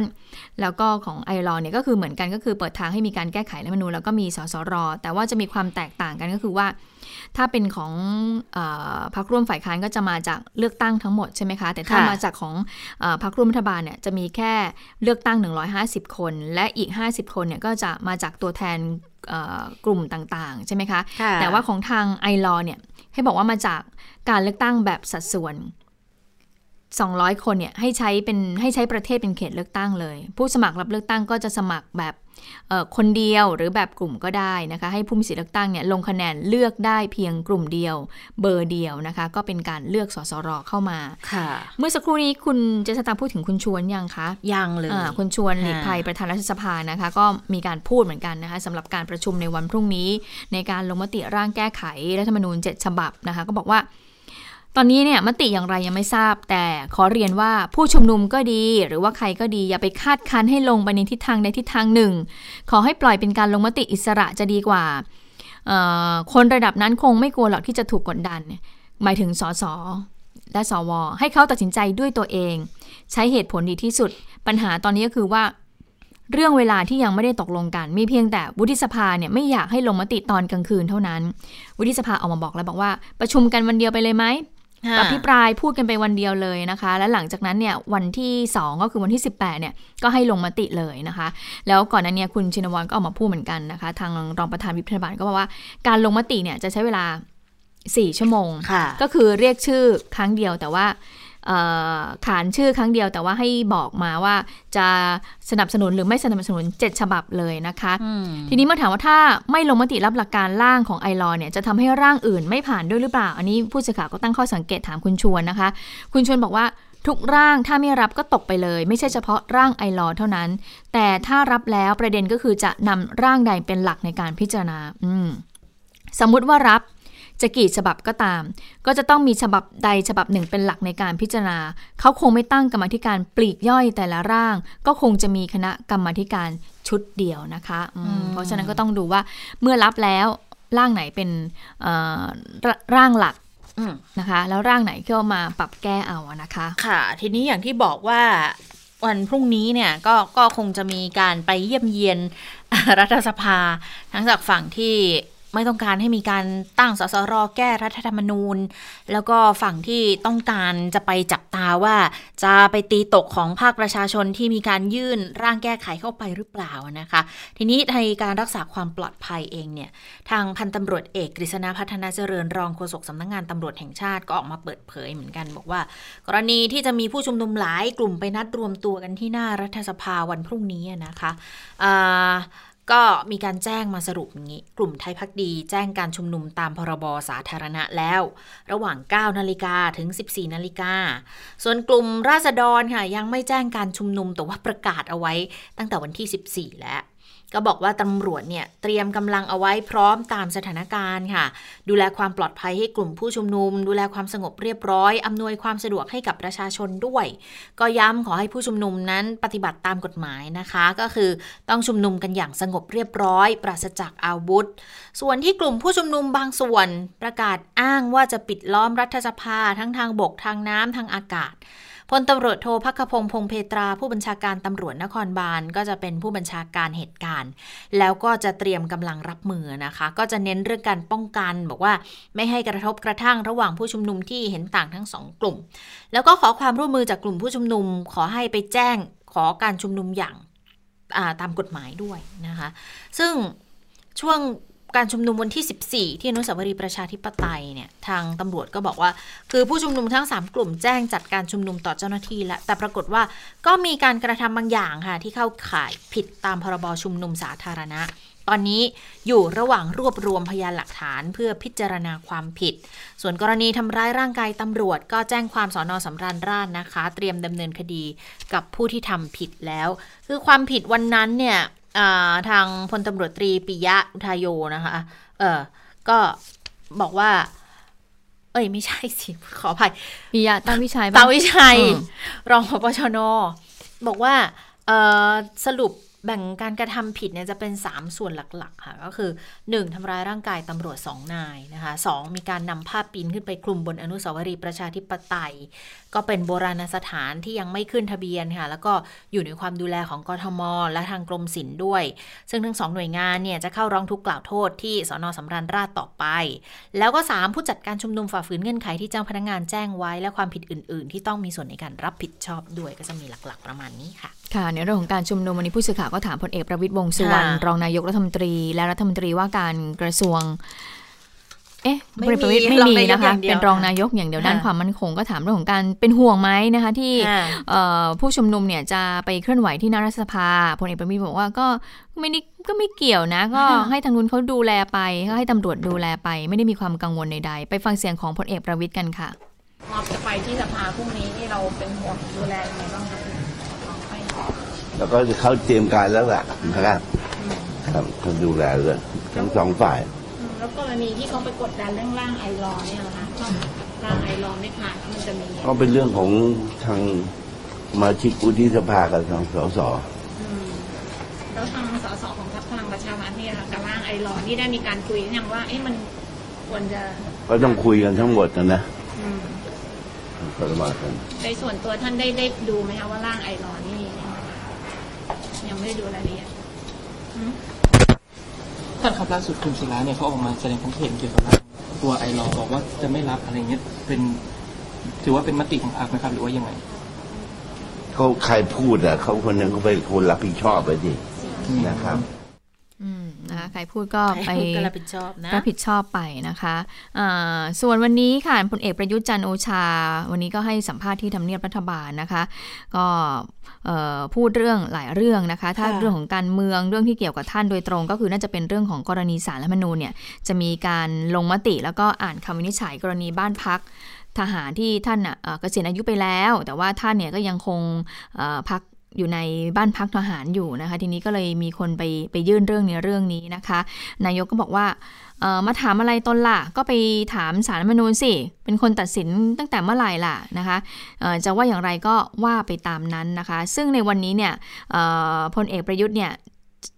แล้วก็ของไอรอเนี่ยก็คือเหมือนกันก็คือเปิดทางให้มีการแก้ไขรัฐธรรมนูญแล้วก็มีสสรแต่ว่าจะมีความแตกต่างกันก็คือว่า ถ้าเป็นของเออพรรคร่วมฝ่ายค้านก็จะมาจากเลือกตั้งทั้งหมดใช่ไหมคะ แต่ถ้าค่ะมาจากของเออพรรคร่วมรัฐบาลเนี่ยจะมีแค่เลือกตั้ง 150 คน และอีก 50 คนเนี่ยก็จะมาจากตัวแทนเอ่อกลุ่มต่างๆ ใช่ไหมคะค่ะแต่ว่าของทางไอรอเนี่ยให้บอกว่ามาจากการเลือกตั้งแบบสัดส่วน 200 คนเนี่ยให้ใช้เป็นให้ใช้ประเทศเป็นเขตเลือกตั้งเลย ผู้สมัครรับเลือกตั้งก็จะสมัครแบบเอ่อคนเดียวหรือแบบกลุ่มก็ได้นะคะ ให้ผู้มีสิทธิเลือกตั้งเนี่ยลงคะแนนเลือกได้เพียงกลุ่มเดียว เบอร์เดียวนะคะ ก็เป็นการเลือกสสรเข้ามาค่ะเมื่อสักครู่นี้คุณเจษตาพูดถึงคุณชวนยังคะยังเลยอ่าคุณชวนหลีกภัยค่ะประธานรัฐสภานะคะ ก็มีการพูดเหมือนกันนะคะสำหรับการประชุมในวันพรุ่งนี้ ในการลงมติร่างแก้ไขรัฐธรรมนูญ7ฉบับนะคะ ก็บอกว่า ตอนนี้เนี่ยมติอย่างไรยังไม่ทราบ แต่ขอเรียนว่าผู้ชุมนุมก็ดี หรือว่าใครก็ดี อย่าไปคาดคั้นให้ลงไปในทิศทางใดทิศทางหนึ่ง ขอให้ปล่อยเป็นการลงมติอิสระจะดีกว่า คนระดับนั้นคงไม่กลัวหรอกที่จะถูกกดดัน หมายถึงสสและสว ให้เขาตัดสินใจด้วยตัวเอง ใช้เหตุผลดีที่สุด ปัญหาตอนนี้ก็คือว่า เรื่องเวลาที่ยังไม่ได้ตกลงกัน มีเพียงแต่วุฒิสภาเนี่ยไม่อยากให้ลงมติตอนกลางคืนเท่านั้น วุฒิสภาออกมาบอกแล้วบอกว่า ประชุมกันวันเดียวไปเลยไหม อภิปรายพูดกันไปวันเดียวเลยนะคะ และหลังจากนั้นเนี่ยวันที่ 2 ก็คือวันที่ 18เนี่ยก็ให้ลงมติเลยนะคะ แล้วก่อนหน้านี้คุณชินวัตรก็ออกมาพูดเหมือนกันนะคะ ทางรองประธานวิปรัฐบาลก็บอกว่าการลงมติเนี่ยจะใช้เวลา 4 ชั่วโมงค่ะก็คือเรียกชื่อครั้งเดียวแต่ว่าเอ่อ ขานชื่อครั้งเดียวแต่ว่าให้บอกมาว่าจะสนับสนุนหรือไม่สนับสนุน 7 ฉบับเลยนะคะอืมทีนี้เมื่อถามว่าถ้าไม่ลงมติรับหลักการร่างของไอรอเนี่ยจะทำให้ร่างอื่นไม่ผ่านด้วยหรือเปล่า อันนี้ผู้สื่อข่าวก็ตั้งข้อสังเกตถามคุณชวนนะคะ คุณชวนบอกว่าทุกร่างถ้าไม่รับก็ตกไปเลย ไม่ใช่เฉพาะร่างไอรอเท่านั้น แต่ถ้ารับแล้วประเด็นก็คือจะนำร่างใดเป็นหลักในการพิจารณาอืมสมมุติว่ารับ จะกี่ฉบับก็ตาม ก็จะต้องมีฉบับใดฉบับหนึ่งเป็นหลักในการพิจารณา เขาคงไม่ตั้งกรรมาธิการปลีกย่อยแต่ละร่าง ก็คงจะมีคณะกรรมาธิการชุดเดียวนะคะอืมเพราะฉะนั้นก็ต้องดูว่าเมื่อรับแล้วร่างไหนเป็นเอ่อรร่างหลักอืมนะคะ แล้วร่างไหนก็มาปรับแก้เอาอะนะคะ ค่ะ ทีนี้อย่างที่บอกว่าวันพรุ่งนี้เนี่ยก็ก็คงจะมีการไปเยี่ยมเยียนรัฐสภา ทั้งจากฝั่งที่ ไม่ต้องการให้มีการตั้งสสรแก้รัฐธรรมนูญ แล้วก็ฝั่งที่ต้องการจะไปจับตาว่า จะไปตีตกของภาคประชาชนที่มีการยื่นร่างแก้ไขเข้าไปหรือเปล่านะคะ ทีนี้ในการรักษาความปลอดภัยเองเนี่ยทางพันตำรวจเอกกฤษณาพัฒนาเจริญรองโฆษกสำนักงานตำรวจแห่งชาติก็ออกมาเปิดเผยเหมือนกัน บอกว่า กรณีที่จะมีผู้ชุมนุมหลายกลุ่มไปนัดรวมตัวกันที่หน้ารัฐสภาวันพรุ่งนี้นะคะอ่า ก็มีการแจ้งมาสรุปอย่างนี้ กลุ่มไทยพักดีแจ้งการชุมนุมตามพรบสาธารณะแล้ว ระหว่าง 9 นาฬิกาถึง 14 นาฬิกา ส่วนกลุ่มราษฎรค่ะยังไม่แจ้งการชุมนุมแต่ว่าประกาศเอาไว้ตั้งแต่วันที่ 14 แล้ว ก็บอกว่าตำรวจเนี่ยเตรียมกำลังเอาไว้พร้อมตามสถานการณ์ค่ะ ดูแลความปลอดภัยให้กลุ่มผู้ชุมนุม ดูแลความสงบเรียบร้อย อำนวยความสะดวกให้กับประชาชนด้วย ก็ย้ำขอให้ผู้ชุมนุมนั้นปฏิบัติตามกฎหมายนะคะ ก็คือต้องชุมนุมกันอย่างสงบเรียบร้อย ปราศจากอาวุธ ส่วนที่กลุ่มผู้ชุมนุมบางส่วนประกาศอ้างว่าจะปิดล้อมรัฐสภาทั้งทางบกทางน้ำทางอากาศ พลตำรวจโทพักพงษ์พงเพตราผู้บัญชาการตำรวจนครบาลก็จะเป็นผู้บัญชาการเหตุการณ์ แล้วก็จะเตรียมกำลังรับมือนะคะ ก็จะเน้นเรื่องการป้องกัน บอกว่าไม่ให้กระทบกระทั่งระหว่างผู้ชุมนุมที่เห็นต่างทั้งสองกลุ่ม แล้วก็ขอความร่วมมือจากกลุ่มผู้ชุมนุม ขอให้ไปแจ้งขอการชุมนุมอย่างาตามกฎหมายด้วยนะคะ ซึ่งช่วง การชุมนุมวันที่ 14 ที่อนุสาวรีย์ประชาธิปไตยเนี่ยทางตำรวจก็บอกว่า คือผู้ชุมนุมทั้ง 3 กลุ่มแจ้งจัดการชุมนุมต่อเจ้าหน้าที่แล้วแต่ปรากฏว่าก็มีการกระทำบางอย่างค่ะที่เข้าข่ายผิดตามพรบชุมนุมสาธารณะ ตอนนี้อยู่ระหว่างรวบรวมพยานหลักฐานเพื่อพิจารณาความผิด ส่วนกรณีทำร้ายร่างกายตำรวจ ก็แจ้งความสอนอสำราญราชนะคะ เตรียมดำเนินคดีกับผู้ที่ทำผิดแล้ว คือความผิดวันนั้นเนี่ย ทางพลตำรวจตรีปิยะอุทายโยนะคะเออก็บอกว่า เอ้ยไม่ใช่สิ ขออภัยปิยะตั้งวิชัยตาปะวิชัยอืมรองพบชน บอกว่าเอ่อสรุปแบ่งการกระทำผิดเนี่ยจะเป็น 3 ส่วนหลัก ๆ ค่ะ ก็คือ 1. ทำร้ายร่างกายตำรวจ 2 นายนะคะ 2. มีการนำภาพปีนขึ้นไปคลุมบนอนุสาวรีย์ประชาธิปไตยก็เป็นโบราณสถานที่ยังไม่ขึ้นทะเบียนค่ะ แล้วก็อยู่ในความดูแลของกทม และทางกรมศิลป์ด้วย ซึ่งทั้งสองหน่วยงานเนี่ยจะเข้าร้องทุกข์กล่าวโทษที่สอนอสำราญราชต่อไป แล้วก็ 3 ผู้จัดการชุมนุมฝ่าฝืนเงื่อนไขที่เจ้าพนักงานแจ้งไว้ และความผิดอื่น ๆ ที่ต้องมีส่วนในการรับผิดชอบด้วยก็จะมีหลัก ๆ ประมาณนี้ค่ะค่ะในเรื่องของการชุมนุมวันนี้ผู้สื่อข่าวก็ถามพลเอกประวิตยวงษ์สุวรรณค่ะรองนายกรัฐมนตรี และรัฐมนตรีว่าการกระทรวง เอ๊ะไม่พลเอกประวิตยมีไม่มีรองนายกนะคะอย่างเดียวเป็นรองนายกอย่างเดียวค่ะด้านความมั่นคงก็ถามเรื่องของการเป็นห่วงไหมนะคะ ที่ค่ะเอ่อผู้ชุมนุมเนี่ยจะไปเคลื่อนไหวที่หน้ารัฐสภาพลเอกประวิตยบอกว่าก็ไม่ได้ก็ไม่เกี่ยวนะ ก็ค่ะให้ทางนู้นเขาดูแลไปก็ให้ตำรวจดูแลไป ไม่ได้มีความกังวลใดๆ ไปฟังเสียงของพลเอกประวิตยกันค่ะม็อบจะไปที่สภาพรุ่งนี้นี่เราเป็นห่วงดูแลยังไงบ้างครับลองให้แล้วก็เขาเตรียมการแล้วแหละนะครับครับเขาดูแลเลยทั้งสองฝ่ายอืม แล้วกรณีที่เขาไปกดดันเรื่องร่างไอรอว์เนี่ยนะคะร่างไอรอว์ไม่ผ่านแล้วมันจะมีก็เป็นเรื่องของทางสมาชิกวุฒิสภากับทางสสอืมแล้วทางสสของพรรคพลังประชารัฐเนี่ยนะคะกับร่างไอรอว์นี่ได้มีการคุยยังว่าเอ๊ะมันควรจะ ก็ต้องคุยกันทั้งหมดนะนะอืมประมาณนั้นในส่วนตัวท่านได้ได้ดูไหมคะว่าร่างไอรอว์นี่มยังไม่ได้ดูรายละเอียดอืม ท่านครับล่าสุดคุณศิลาเนี่ยเขาออกมาแสดงความเห็นเกี่ยวกับว่าตัวไอรอบอกว่าจะไม่รับอะไรเงี้ยเป็นถือว่าเป็นมติของพรรคไหมครับหรือว่ายังไงเขาใครพูดอะเขาคนนั้นเขาเป็นคนรับผิดชอบไปดินะครับอืมนะคะ ใครพูดก็ไปใครพูดก็รับผิดชอบนะรับผิดชอบไปนะคะอ่าส่วนวันนี้ค่ะพลเอกประยุทธ์จันทร์โอชา วันนี้ก็ให้สัมภาษณ์ที่ทำเนียบรัฐบาลนะคะ ก็เอ่อพูดเรื่องหลายเรื่องนะคะ ถ้าค่ะเรื่องของการเมืองเรื่องที่เกี่ยวกับท่านโดยตรง ก็คือน่าจะเป็นเรื่องของกรณีสารรัฐธรรมนูญเนี่ยจะมีการลงมติแล้วก็อ่านคำวินิจฉัยกรณีบ้านพักทหารที่ท่านน่ะเอ่อเกษียณอายุไปแล้ว แต่ว่าท่านเนี่ยก็ยังคงเอ่อพัก อยู่ในบ้านพักทหารอยู่นะคะ ทีนี้ก็เลยมีคนไปไปยื่นเรื่องในเรื่องนี้นะคะ นายกก็บอกว่ามาถามอะไรตนล่ะ ก็ไปถามสารมนูญสิ เป็นคนตัดสินตั้งแต่เมื่อไหร่ล่ะนะคะจะว่าอย่างไรก็ว่าไปตามนั้นนะคะ ซึ่งในวันนี้เนี่ยพลเอกประยุทธ์เนี่ย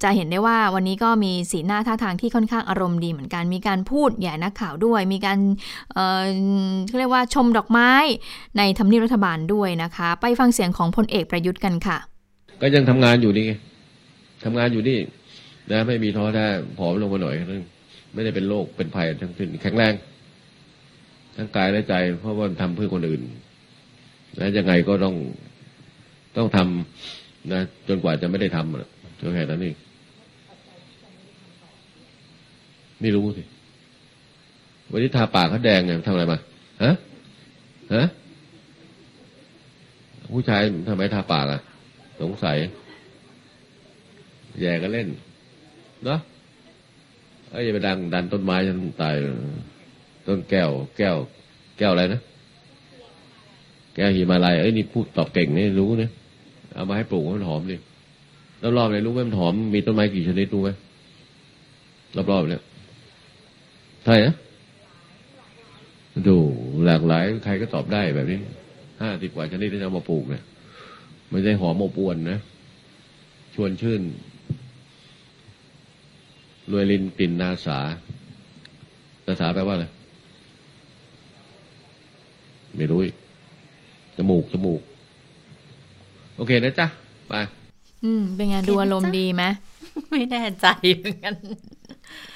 จะเห็นได้ว่าวันนี้ก็มีสีหน้าท่าทางที่ค่อนข้างอารมณ์ดีเหมือนกัน มีการพูดแย่นักข่าวด้วย มีการเอ่อเขาเรียกว่าชมดอกไม้ในทำเนียบรัฐบาลด้วยนะคะ ไปฟังเสียงของพลเอกประยุทธ์กันค่ะ ก็ยังทำงานอยู่นี่ไงทำงานอยู่นี่นะไม่มีท้อแท้ผอมลงมาหน่อยนึงไม่ได้เป็นโรคเป็นภัยทั้งสิ้นแข็งแรงทั้งกายและใจ เพราะว่าทำเพื่อคนอื่นนะยังไงก็ต้องต้องทำนะจนกว่าจะไม่ได้ทำ อะเท่าแค่นั้นเองไม่รู้สิวันนี้ทาปากเขาแดงไงทำอะไรมาฮะฮะผู้ชายทำไมทาปากอะ สงสัยแย่กันเล่น เนาะเอ้ยอย่าไปดังดันต้นไม้จนตาย ต้นแก้ว แก้ว แก้วอะไรนะ แก้วหิมาลัยเอ้ยนี่พูดตอบเก่งนี่รู้เนี่ยเอามาให้ปลูกให้มันหอมดิ รอบๆเลยรู้ไหมมันหอมมีต้นไม้กี่ชนิดรู้ไหมรอบๆเนี่ยใช่นะดูหลากหลาย ใครก็ตอบได้แบบนี้ห้าสิบกว่าชนิดที่จะเอามาปลูกเนี่ยไม่ใช่หอมอบอวนนะ ชวนชื่นรวยลินกลิ่นนาสานาสาแปลว่าอะไรไม่รู้จมูกจมูก โอเคนะจ๊ะ ไป อืม เป็นไงดูอารมณ์ดีไหมไม่แน่ใจเหมือนกันใน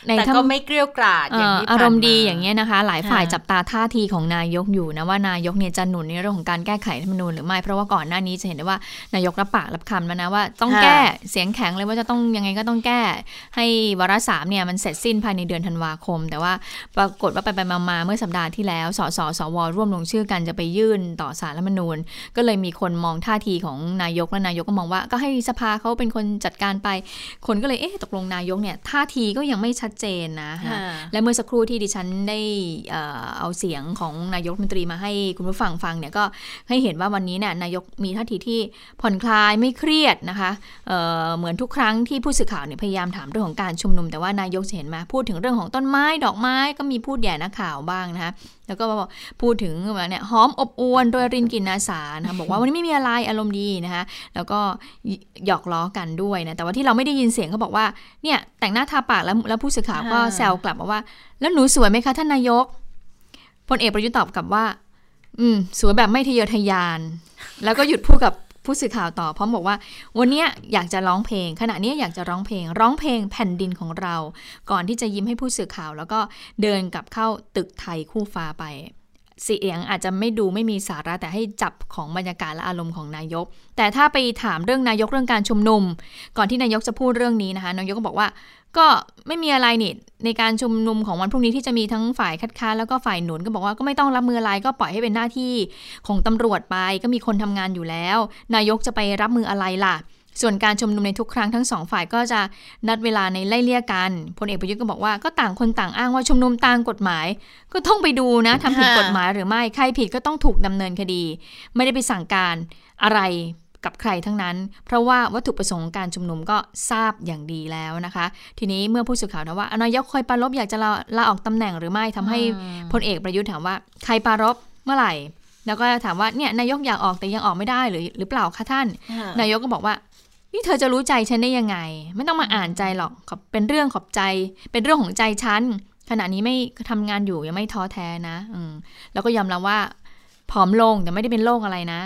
แต่ถ้าก็ไม่เกลียวกราดอย่างที่เอ่ออารมณ์ดีผ่นอย่างเงี้ยนะคะ หลายฝ่ายค่ะจับตาท่าทีของนายกอยู่นะว่านายกเนี่ยจะหนุนในเรื่องของการแก้ไขรัฐธรรมนูญหรือไม่เพราะว่าก่อนหน้านี้จะเห็นได้ว่านายกรับปากรับคำแล้วนะว่าต้องแก้เสียงแข็งเลยว่าจะต้องยังไงก็ต้องแก้ ให้วาระสามเนี่ยมันเสร็จสิ้นภายในเดือนธันวาคม แต่ว่าปรากฏว่าไปไปมามาเมื่อสัปดาห์ที่แล้วสสสวร่วมลงชื่อกันจะไปยื่นต่อสารรัฐธรรมนูญ ก็เลยมีคนมองท่าทีของนายกและนายกก็มองว่า ก็ให้สภาเขาเป็นคนจัดการไป คนก็เลยเอ๊ะตกลงนายกเนี่ยท่าทีก็ยังไม่ชัดเจนนะค่ะและเมื่อสักครู่ที่ดิฉันได้เอ่อเอาเสียงของนายกรัฐมนตรีมาให้คุณผู้ฟังฟังเนี่ยก็ให้เห็นว่าวันนี้เนี่ยนายกมีท่าทีที่ผ่อนคลายไม่เครียดนะคะเอ่อเหมือนทุกครั้งที่ผู้สื่อข่าวเนี่ยพยายามถามเรื่องของการชุมนุม แต่ว่านายกจะเห็นมาพูดถึงเรื่องของต้นไม้ดอกไม้ก็มีพูดแย่นักข่าวบ้างนะคะแล้วก็บอกพูดถึงแบบเนี่ยหอมอบอวนโดยรินกลินนาสานะคะบอกว่าวันนี้ไม่มีอะไรอารมณ์ดีนะคะแล้วก็หยอกล้อกันด้วยนะแต่ว่าที่เราไม่ได้ยินเสียงเขาบอกว่าเนี่ยแต่งหน้าทาปากแล้วแล้วผู้สื่อข่าวก็อ่าแซวกลับมาว่า แล้วหนูสวยไหมคะท่านนายกพลเอกประยุทธ์ตอบกลับว่า อืมสวยแบบไม่ทะเยอทะยาน แล้วก็หยุดพูดกับ ผู้สื่อข่าวต่อพร้อมบอกว่า วันนี้อยากจะร้องเพลง ขณะนี้อยากจะร้องเพลง ร้องเพลงแผ่นดินของเรา ก่อนที่จะยิ้มให้ผู้สื่อข่าว แล้วก็เดินกลับเข้าตึกไทยคู่ฟ้าไป เสียงอาจจะไม่ดูไม่มีสาระแต่ให้จับของบรรยากาศและอารมณ์ของนายก แต่ถ้าไปถามเรื่องนายกเรื่องการชุมนุม ก่อนที่นายกจะพูดเรื่องนี้นะคะนายกก็บอกว่าก็ไม่มีอะไรนี่ในการชุมนุมของวันพรุ่งนี้ที่จะมีทั้งฝ่ายคัดค้านแล้วก็ฝ่ายหนุนก็บอกว่าก็ไม่ต้องรับมืออะไรก็ปล่อยให้เป็นหน้าที่ของตำรวจไปก็มีคนทำงานอยู่แล้ว นายกจะไปรับมืออะไรล่ะ ส่วนการชุมนุมในทุกครั้งทั้งสองฝ่ายก็จะนัดเวลาในไล่เลี่ยกันพลเอกประยุทธ์ก็บอกว่าก็ต่างคนต่างอ้างว่าชุมนุมตามกฎหมาย ก็ต้องไปดูนะทำผิดกฎหมายหรือไม่ใครผิดก็ต้องถูกดำเนินคดี ไม่ได้ไปสั่งการอะไรกับใครทั้งนั้น เพราะว่าวัตถุประสงค์ของการชุมนุมก็ทราบอย่างดีแล้วนะคะ ทีนี้เมื่อผู้สื่อข่าวถามว่าอะนายกคอยปรารบอยากจะลาลาออกตำแหน่งหรือไม่ทำให้พลเอกประยุทธ์ถามว่าใครปรารบเมื่อไหร่ แล้วก็ถามว่าเนี่ยนายกอยากออกแต่ยังออกไม่ได้หรือหรือเปล่าคะท่านค่ะนายกก็บอกว่า นี่เธอจะรู้ใจฉันได้ยังไง ไม่ต้องมาอ่านใจหรอกขอบเป็นเรื่องขอบใจ เป็นเรื่องของใจฉันขณะนี้ไม่ทำงานอยู่ยังไม่ท้อแท้นะ อืมแล้วก็ยอมรับว่าผอมลงแต่ไม่ได้เป็นโรคอะไรนะ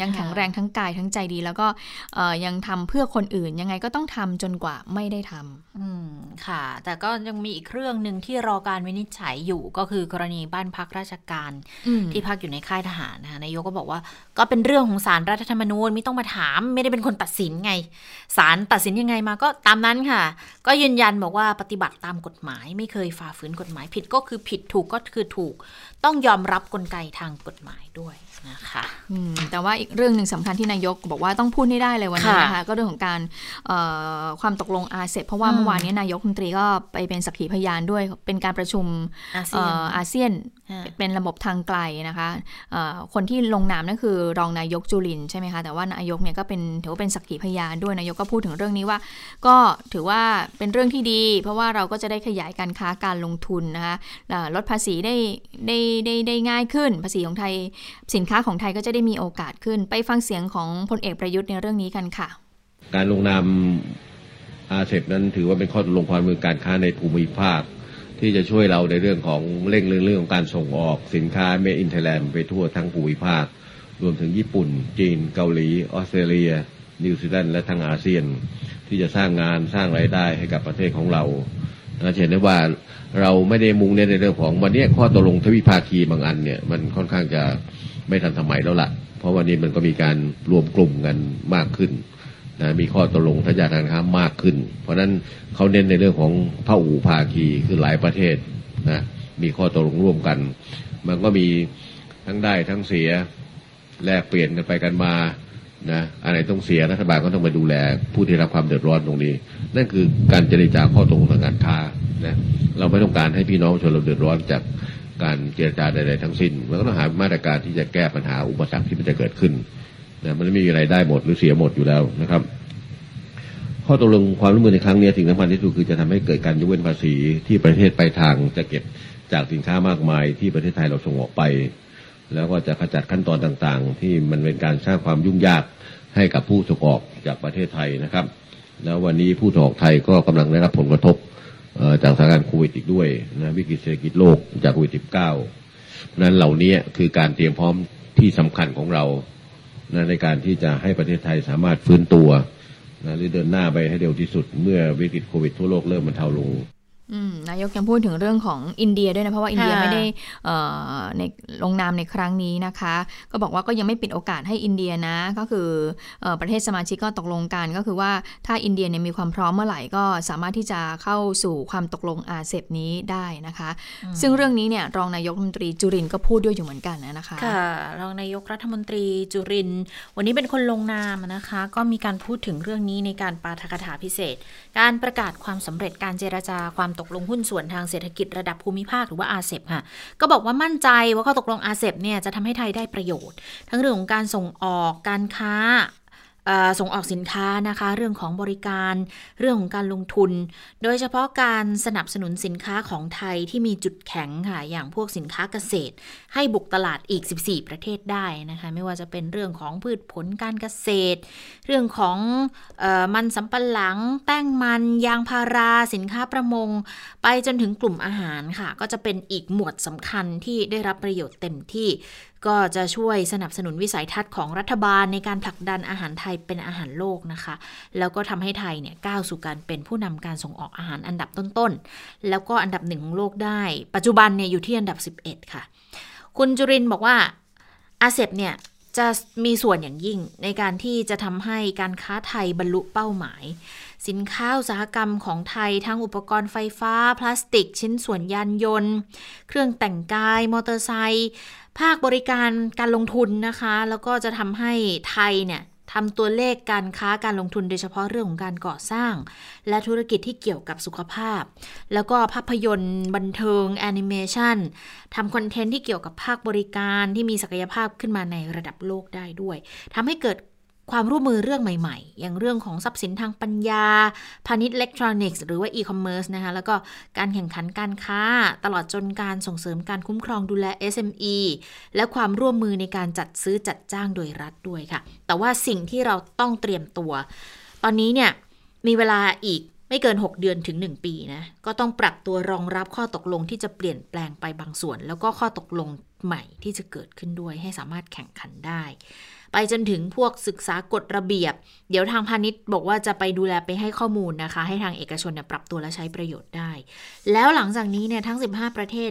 ยังแข็งแรงทั้งกายทั้งใจดี แล้วก็เอ่อยังทำเพื่อคนอื่น ยังไงก็ต้องทำจนกว่าไม่ได้ทำอืมค่ะ แต่ก็ยังมีอีกเรื่องหนึ่งที่รอการวินิจฉัยอยู่ก็คือกรณีบ้านพักราชการอืมที่พักอยู่ในค่ายทหารนะคะนายกก็บอกว่า ก็เป็นเรื่องของสารรัฐธรรมนูญไม่ต้องมาถาม ไม่ได้เป็นคนตัดสินไงศาลตัดสินยังไงมาก็ตามนั้นค่ะ ก็ยืนยันบอกว่าปฏิบัติตามกฎหมาย ไม่เคยฝ่าฝืนกฎหมายผิดก็คือผิดถูกก็คือถูก ต้องยอมรับกลไกทางกฎหมายด้วยนะคะอืมแต่ว่าอีกเรื่องหนึ่งสำคัญที่นายกบอกว่าต้องพูดให้ได้เลยวันนี้ค่ะนะคะก็เรื่องของการเอ่อความตกลงอาเซเพราะว่าอืมเมื่อวานนี้นายกรัฐมนตรีก็ไปเป็นสักขีพยานด้วยเป็นการประชุมอาเซีเอ่ยนออาเซียนค่ะเป็นระบบทางไกลนะคะเอ่อคนที่ลงนามนั่นคือรองนายกจุลินทร์ใช่ไหมคะแต่ว่านายกเนี่ยก็เป็นถือว่าเป็นสักขีพยานด้วยนายกก็พูดถึงเรื่องนี้ว่า ก็ถือว่าเป็นเรื่องที่ดี เพราะว่าเราก็จะได้ขยายการค้าการลงทุนนะคะเอ่อลดภาษีได้ได้ได้ได้ง่ายขึ้น ภาษีของไทยสินค้าของไทยก็จะได้มีโอกาสขึ้น ไปฟังเสียงของพลเอกประยุทธ์ในเรื่องนี้กันค่ะ การลงนามอาเซบนั้นถือว่าเป็นข้อตกลงความมือการค้าในภูมิภาค ที่จะช่วยเราในเรื่องของเร่งเรื่องเรื่องของการส่งออกสินค้าเมอินเทแลนด์ไปทั่วทั้งภูมิภาค รวมถึงญี่ปุ่น จีน เกาหลี ออสเตรเลีย นิวซีแลนด์และทั้งอาเซียน ที่จะสร้างงานสร้างรายได้ให้กับประเทศของเราเราเห็นได้ว่าเราไม่ได้มุ่งเน้นในเรื่องของวันนี้ข้อตกลงทวิภาคีบางอันเนี่ยมันค่อนข้างจะไม่ทันสมัยแล้วล่ะ เพราะวันนี้มันก็มีการรวมกลุ่มกันมากขึ้นนะมีข้อตกลงทางยาการค้ามากขึ้น เพราะฉะนั้นเขาเน้นในเรื่องของพระอูภาคีคือหลายประเทศนะมีข้อตกลงร่วมกัน มันก็มีทั้งได้ทั้งเสียแลกเปลี่ยนกันไปกันมานะอะไรต้องเสียรัฐบาลก็ต้องมาดูแล ผู้ที่รับความเดือดร้อนตรงนี้ นั่นคือการเจรจาข้อตกลงทางการค้านะเราไม่ต้องการให้พี่น้องชนเราเดือดร้อนจาก การเจรจาใดๆทั้งสิ้นเราก็ต้องหามาตรการที่จะแก้ปัญหาอุปสรรคที่มันจะเกิดขึ้นนะมันไม่มีอะไรได้หมดหรือเสียหมดอยู่แล้วนะครับ ข้อตกลงความร่วมมือในครั้งนี้สิ่งสำคัญที่สุดคือจะทำให้เกิดการยกเว้นภาษีที่ประเทศไปลายทางจะเก็บจากสินค้ามากมายที่ประเทศไทยเราส่งออกไป แล้วก็จะขจัดขั้นตอนต่างๆ ที่มันเป็นการสร้างความยุ่งยากให้กับผู้ส่งออกจากประเทศไทยนะครับ แล้ววันนี้ผู้ส่งออกไทยก็กำลังได้รับผลกระทบ จากสถานการณ์โควิดอีกด้วยนะวิกฤตเศรษฐกิจโลกจากโควิด -19 เพราะนั้นเหล่านี้คือการเตรียมพร้อมที่สำคัญของเรานะในการที่จะให้ประเทศไทยสามารถฟื้นตัวนะหรือเดินหน้าไปให้เร็วที่สุด เมื่อวิกฤตโควิดทั่วโลกเริ่มมันเทาลง นายกยังพูดถึงเรื่องของอินเดียด้วยนะ เพราะว่าอินเดียค่ะไม่ได้เอ่อในลงนามในครั้งนี้นะคะ ก็บอกว่าก็ยังไม่ปิดโอกาสให้อินเดียนะ ก็คือเอ่อประเทศสมาชิกก็ตกลงกันก็คือว่าถ้าอินเดียเนี่ยมีความพร้อมเมื่อไหร่ก็สามารถที่จะเข้าสู่ความตกลงอาเซบนี้ได้นะคะ ซึ่งเรื่องนี้เนี่ยรองนายกรัฐมนตรีจุรินทร์ก็พูดด้วยอยู่เหมือนกันนะคะค่ะรองนายกรัฐมนตรีจุรินทร์วันนี้เป็นคนลงนามนะคะ ก็มีการพูดถึงเรื่องนี้ในการปาฐกถาพิเศษ การประกาศความสำเร็จการเจรจาความตกลงหุ้นส่วนทางเศรษฐกิจระดับภูมิภาคหรือว่าอาเซบค่ะ ก็บอกว่ามั่นใจว่าข้อตกลงอาเซบเนี่ยจะทำให้ไทยได้ประโยชน์ ทั้งเรื่องของการส่งออกการค้า ส่งออกสินค้านะคะ เรื่องของบริการเรื่องของการลงทุน โดยเฉพาะการสนับสนุนสินค้าของไทยที่มีจุดแข็งค่ะ อย่างพวกสินค้าเกษตร ให้บุกตลาดอีก 14 ประเทศได้นะคะ ไม่ว่าจะเป็นเรื่องของพืชผลการเกษตร เรื่องของออมันสำปะหลัง แป้งมัน ยางพาราสินค้าประมง ไปจนถึงกลุ่มอาหารค่ะ ก็จะเป็นอีกหมวดสำคัญที่ได้รับประโยชน์เต็มที่ ก็จะช่วยสนับสนุนวิสัยทัศน์ของรัฐบาลในการผลักดันอาหารไทยเป็นอาหารโลกนะคะ แล้วก็ทำให้ไทยเนี่ยก้าวสู่การเป็นผู้นำการส่งออกอาหารอันดับต้นๆ แล้วก็อันดับหนึ่งของโลกได้ ปัจจุบันเนี่ยอยู่ที่อันดับ 11 ค่ะ คุณจุรินบอกว่าอาเซบเนี่ยจะมีส่วนอย่างยิ่งในการที่จะทำให้การค้าไทยบรรลุเป้าหมาย สินค้าอุตสาหกรรมของไทยทั้งอุปกรณ์ไฟฟ้า พลาสติก ชิ้นส่วนยานยนต์ เครื่องแต่งกาย มอเตอร์ไซค์ภาคบริการการลงทุนนะคะ แล้วก็จะทำให้ไทยเนี่ยทำตัวเลขการค้าการลงทุนโดยเฉพาะเรื่องของการก่อสร้าง และธุรกิจที่เกี่ยวกับสุขภาพ แล้วก็ภาพยนตร์บันเทิงแอนิเมชันทำคอนเทนต์ที่เกี่ยวกับภาคบริการที่มีศักยภาพขึ้นมาในระดับโลกได้ด้วยทำให้เกิด ความร่วมมือเรื่องใหม่ๆ อย่างเรื่องของทรัพย์สินทางปัญญา พาณิชย์อิเล็กทรอนิกส์หรือว่าอีคอมเมิร์ซนะคะ แล้วก็การแข่งขันการค้า ตลอดจนการส่งเสริมการคุ้มครองดูแล SME และความร่วมมือในการจัดซื้อจัดจ้างโดยรัฐด้วยค่ะ แต่ว่าสิ่งที่เราต้องเตรียมตัว ตอนนี้เนี่ยมีเวลาอีกไม่เกิน 6 เดือนถึง 1 ปีนะ ก็ต้องปรับตัวรองรับข้อตกลงที่จะเปลี่ยนแปลงไปบางส่วน แล้วก็ข้อตกลงใหม่ที่จะเกิดขึ้นด้วยให้สามารถแข่งขันได้ ไปจนถึงพวกศึกษากฎระเบียบ เดี๋ยวทางพาณิชย์บอกว่าจะไปดูแลไปให้ข้อมูลนะคะ ให้ทางเอกชนเนี่ยปรับตัวและใช้ประโยชน์ได้ แล้วหลังจากนี้เนี่ยทั้ง 15 ประเทศ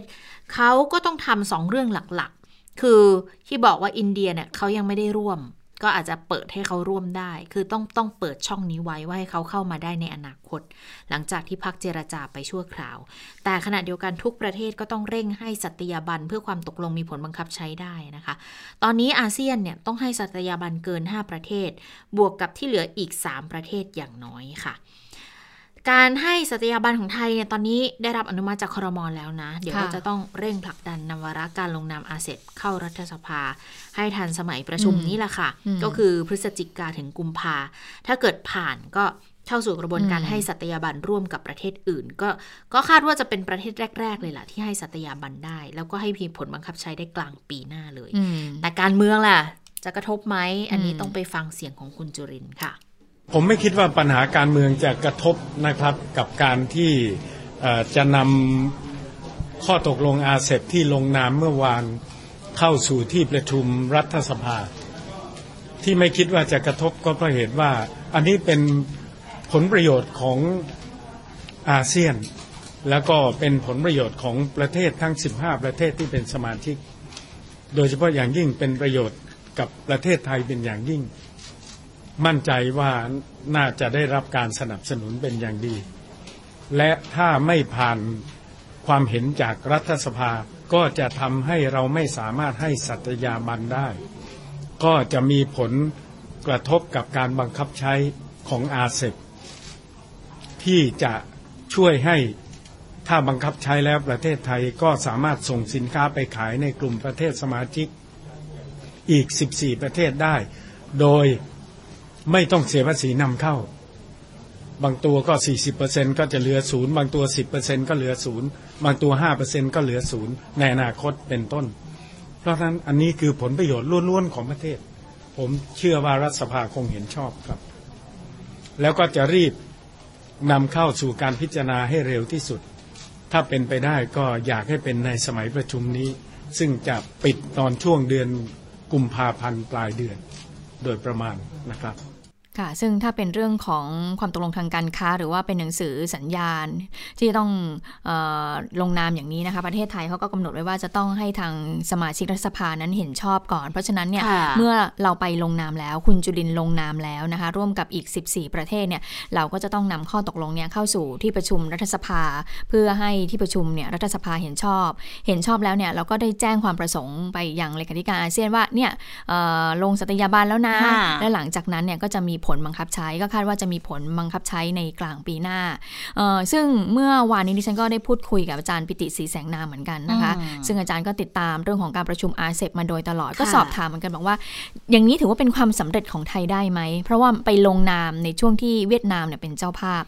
เขาก็ต้องทำสองเรื่องหลักๆ คือที่บอกว่าอินเดียเนี่ยเขายังไม่ได้ร่วม ก็อาจจะเปิดให้เขาร่วมได้ คือต้องต้องเปิดช่องนี้ไว้ว่าให้เขาเข้ามาได้ในอนาคต หลังจากที่พักเจรจาไปชั่วคราว แต่ขณะเดียวกันทุกประเทศก็ต้องเร่งให้สัตยาบันเพื่อความตกลงมีผลบังคับใช้ได้นะคะ ตอนนี้อาเซียนเนี่ยต้องให้สัตยาบันเกิน 5 ประเทศ บวกกับที่เหลืออีก 3 ประเทศอย่างน้อยค่ะ การให้สัตยาบันของไทยเนี่ยตอนนี้ได้รับอนุมัติจากครมแล้วนะ เดี๋ยวค่ะเราจะต้องเร่งผลักดันนวาระการลงนามอาเซบเข้ารัฐสภา ให้ทันสมัยประชุมนี้แหละค่ะอืมก็คือพฤศจิกาถึงกุมภาถ้าเกิดผ่านก็เข้าสู่กระบวนการอืมให้สัตยาบันร่วมกับประเทศอื่น ก็ก็คาดว่าจะเป็นประเทศแรก ๆ เลยล่ะ ที่ให้สัตยาบันได้ แล้วก็ให้มีผลบังคับใช้ได้กลางปีหน้าเลยอืมแต่การเมืองล่ะ จะกระทบไหมอันนี้อืมต้องไปฟังเสียงของคุณจุรินทร์ค่ะ ผมไม่คิดว่าปัญหาการเมืองจะกระทบนะครับกับการที่จะนำข้อตกลงอาเซบที่ลงนามเมื่อวานเข้าสู่ที่ประชุมรัฐสภา ที่ไม่คิดว่าจะกระทบก็เพราะเหตุว่า อันนี้เป็นผลประโยชน์ของอาเซียน แล้วก็เป็นผลประโยชน์ของประเทศทั้ง 15 ประเทศที่เป็นสมาชิก โดยเฉพาะอย่างยิ่งเป็นประโยชน์กับประเทศไทยเป็นอย่างยิ่ง มั่นใจว่าน่าจะได้รับการสนับสนุนเป็นอย่างดี และถ้าไม่ผ่านความเห็นจากรัฐสภาก็จะทำให้เราไม่สามารถให้สัตยาบันได้ ก็จะมีผลกระทบกับการบังคับใช้ของอาเซบที่จะช่วยให้ถ้าบังคับใช้แล้วประเทศไทยก็สามารถส่งสินค้าไปขายในกลุ่มประเทศสมาชิกอีก 14 ประเทศได้ โดย ไม่ต้องเสียภาษีนำเข้า บางตัวก็ 40%ก็จะเหลือศูนย์บางตัว 10%ก็เหลือศูนย์บางตัว 5%ก็เหลือศูนย์ในอนาคตเป็นต้น เพราะฉะนั้นอันนี้คือผลประโยชน์ล้วนๆของประเทศ ผมเชื่อว่ารัฐสภาคงเห็นชอบครับ แล้วก็จะรีบนำเข้าสู่การพิจารณาให้เร็วที่สุด ถ้าเป็นไปได้ก็อยากให้เป็นในสมัยประชุมนี้ ซึ่งจะปิดตอนช่วงเดือนกุมภาพันธ์ปลายเดือน โดยประมาณนะครับ ค่ะ ซึ่งถ้าเป็นเรื่องของความตกลงทางการค้า หรือว่าเป็นหนังสือสัญญาณ ที่จะต้องเออลงนามอย่างนี้นะคะ ประเทศไทยเขาก็กำหนดไว้ว่าจะต้องให้ทางสมาชิกรัฐสภานั้นเห็นชอบก่อน เพราะฉะนั้นเนี่ยค่ะเมื่อเราไปลงนามแล้ว คุณจุลินทร์ลงนามแล้วนะคะ ร่วมกับอีก 14 ประเทศเนี่ยเราก็จะต้องนำข้อตกลงเนี่ยเข้าสู่ที่ประชุมรัฐสภา เพื่อให้ที่ประชุมเนี่ยรัฐสภาเห็นชอบ เห็นชอบแล้วเนี่ยเราก็ได้แจ้งความประสงค์ไปยังเลขาธิการอาเซียนว่าเนี่ยเอ่อลงสัตยาบันแล้วนะค่ะและหลังจากนั้นเนี่ยก็จะมีผลบังคับใช้ก็คาดว่าจะมีผลบังคับใช้ในกลางปีหน้าเอ่อซึ่งเมื่อวานนี้ดิฉันก็ได้พูดคุยกับอาจารย์ปิติศรีแสงนามเหมือนกันนะคะอืมซึ่งอาจารย์ก็ติดตามเรื่องของการประชุมอาเซบมาโดยตลอดก็ค่ะสอบถามเหมือนกันบอกว่า อย่างนี้ถือว่าเป็นความสำเร็จของไทยได้ไหม เพราะว่าไปลงนามในช่วงที่เวียดนามเนี่ยเป็นเจ้าภาพ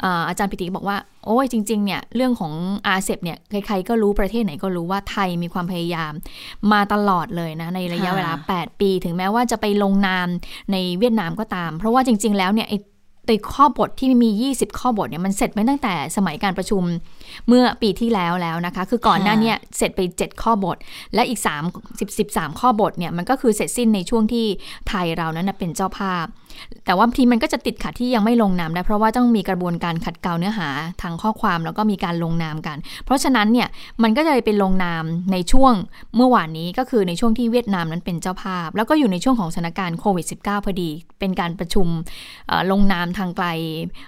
เอ่ออาจารย์ปิติก็บอกว่า โอ้ยจริง ๆ เนี่ย เรื่องของอาเซบเนี่ย ใคร ๆ ก็รู้ประเทศไหนก็รู้ว่าไทยมีความพยายามมาตลอดเลยนะ ในระยะค่ะเวลา 8 ปี ถึงแม้ว่าจะไปลงนามในเวียดนามก็ตาม เพราะว่าจริง ๆ แล้วเนี่ยไอ้ไอ้ข้อบทที่มี 20 ข้อบทเนี่ยมันเสร็จไปตั้งแต่สมัยการประชุมเมื่อปีที่แล้วแล้วนะคะ คือก่อนหน้าเนี้เสร็จไป 7 ข้อบท และอีก3 10 13 ข้อบทเนี่ยมันก็คือเสร็จสิ้นในช่วงที่ไทยเรานั้นนะเป็นเจ้าภาพ แต่ว่าบางทีมันก็จะติดขัดที่ยังไม่ลงนามได้เพราะว่าต้องมีกระบวนการขัดเกลาเนื้อหาทางข้อความแล้วก็มีการลงนามกัน เพราะฉะนั้นเนี่ยมันก็จะไปลงนามในช่วงเมื่อวานนี้ก็คือในช่วงที่เวียดนามนั้นเป็นเจ้าภาพ แล้วก็อยู่ในช่วงของสถานการณ์โควิด -19 พอดี เป็นการประชุมเอ่อลงนามทางไกล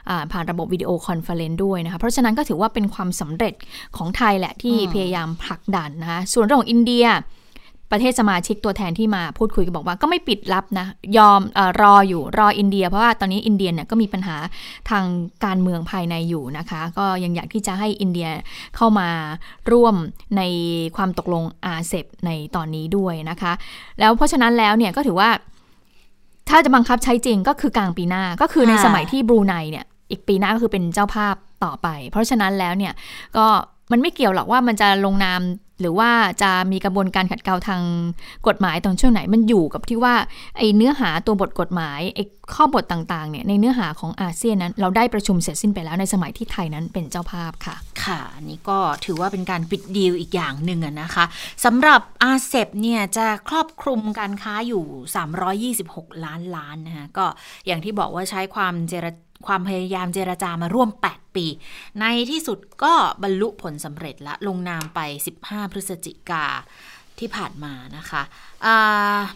อ่าผ่านระบบวิดีโอคอนเฟอเรนซ์ด้วยนะคะเพราะฉะนั้นก็ถือว่าเป็นความสำเร็จของไทยแหละที่พยายามผลักดันนะคะส่วนเรื่องของอินเดีย ประเทศสมาชิกตัวแทนที่มาพูดคุยก็บอกว่าก็ไม่ปิดรับนะ ยอมเออรออยู่รออินเดีย เพราะว่าตอนนี้อินเดียเนี่ยก็มีปัญหาทางการเมืองภายในอยู่นะคะ ก็ยังอยากที่จะให้อินเดียเข้ามาร่วมในความตกลงอาเซบในตอนนี้ด้วยนะคะ แล้วเพราะฉะนั้นแล้วเนี่ยก็ถือว่าถ้าจะบังคับใช้จริงก็คือกลางปีหน้าก็คือในค่ะสมัยที่บรูไนเนี่ย อีกปีหน้าก็คือเป็นเจ้าภาพต่อไป เพราะฉะนั้นแล้วเนี่ยก็มันไม่เกี่ยวหรอกว่ามันจะลงนามหรือว่าจะมีกระบวนการขัดเกลาทางกฎหมายตรงช่วงไหนมันอยู่กับที่ว่าไอ้เนื้อหาตัวบทกฎหมายไอ้ข้อบทต่างๆเนี่ยในเนื้อหาของอาเซียนนั้น เราได้ประชุมเสร็จสิ้นไปแล้วในสมัยที่ไทยนั้นเป็นเจ้าภาพค่ะ ค่ะอันนี่ก็ถือว่าเป็นการปิดดีลอีกอย่างหนึ่งนะคะสำหรับอาเซบเนี่ยจะครอบคลุมการค้าอยู่ 326 ล้านล้านนะคะก็อย่างที่บอกว่าใช้ความเจร ความพยายามเจรจามาร่วม 8 ปี ในที่สุดก็บรรลุผลสำเร็จละลงนามไป 15 พฤศจิกาที่ผ่านมานะคะ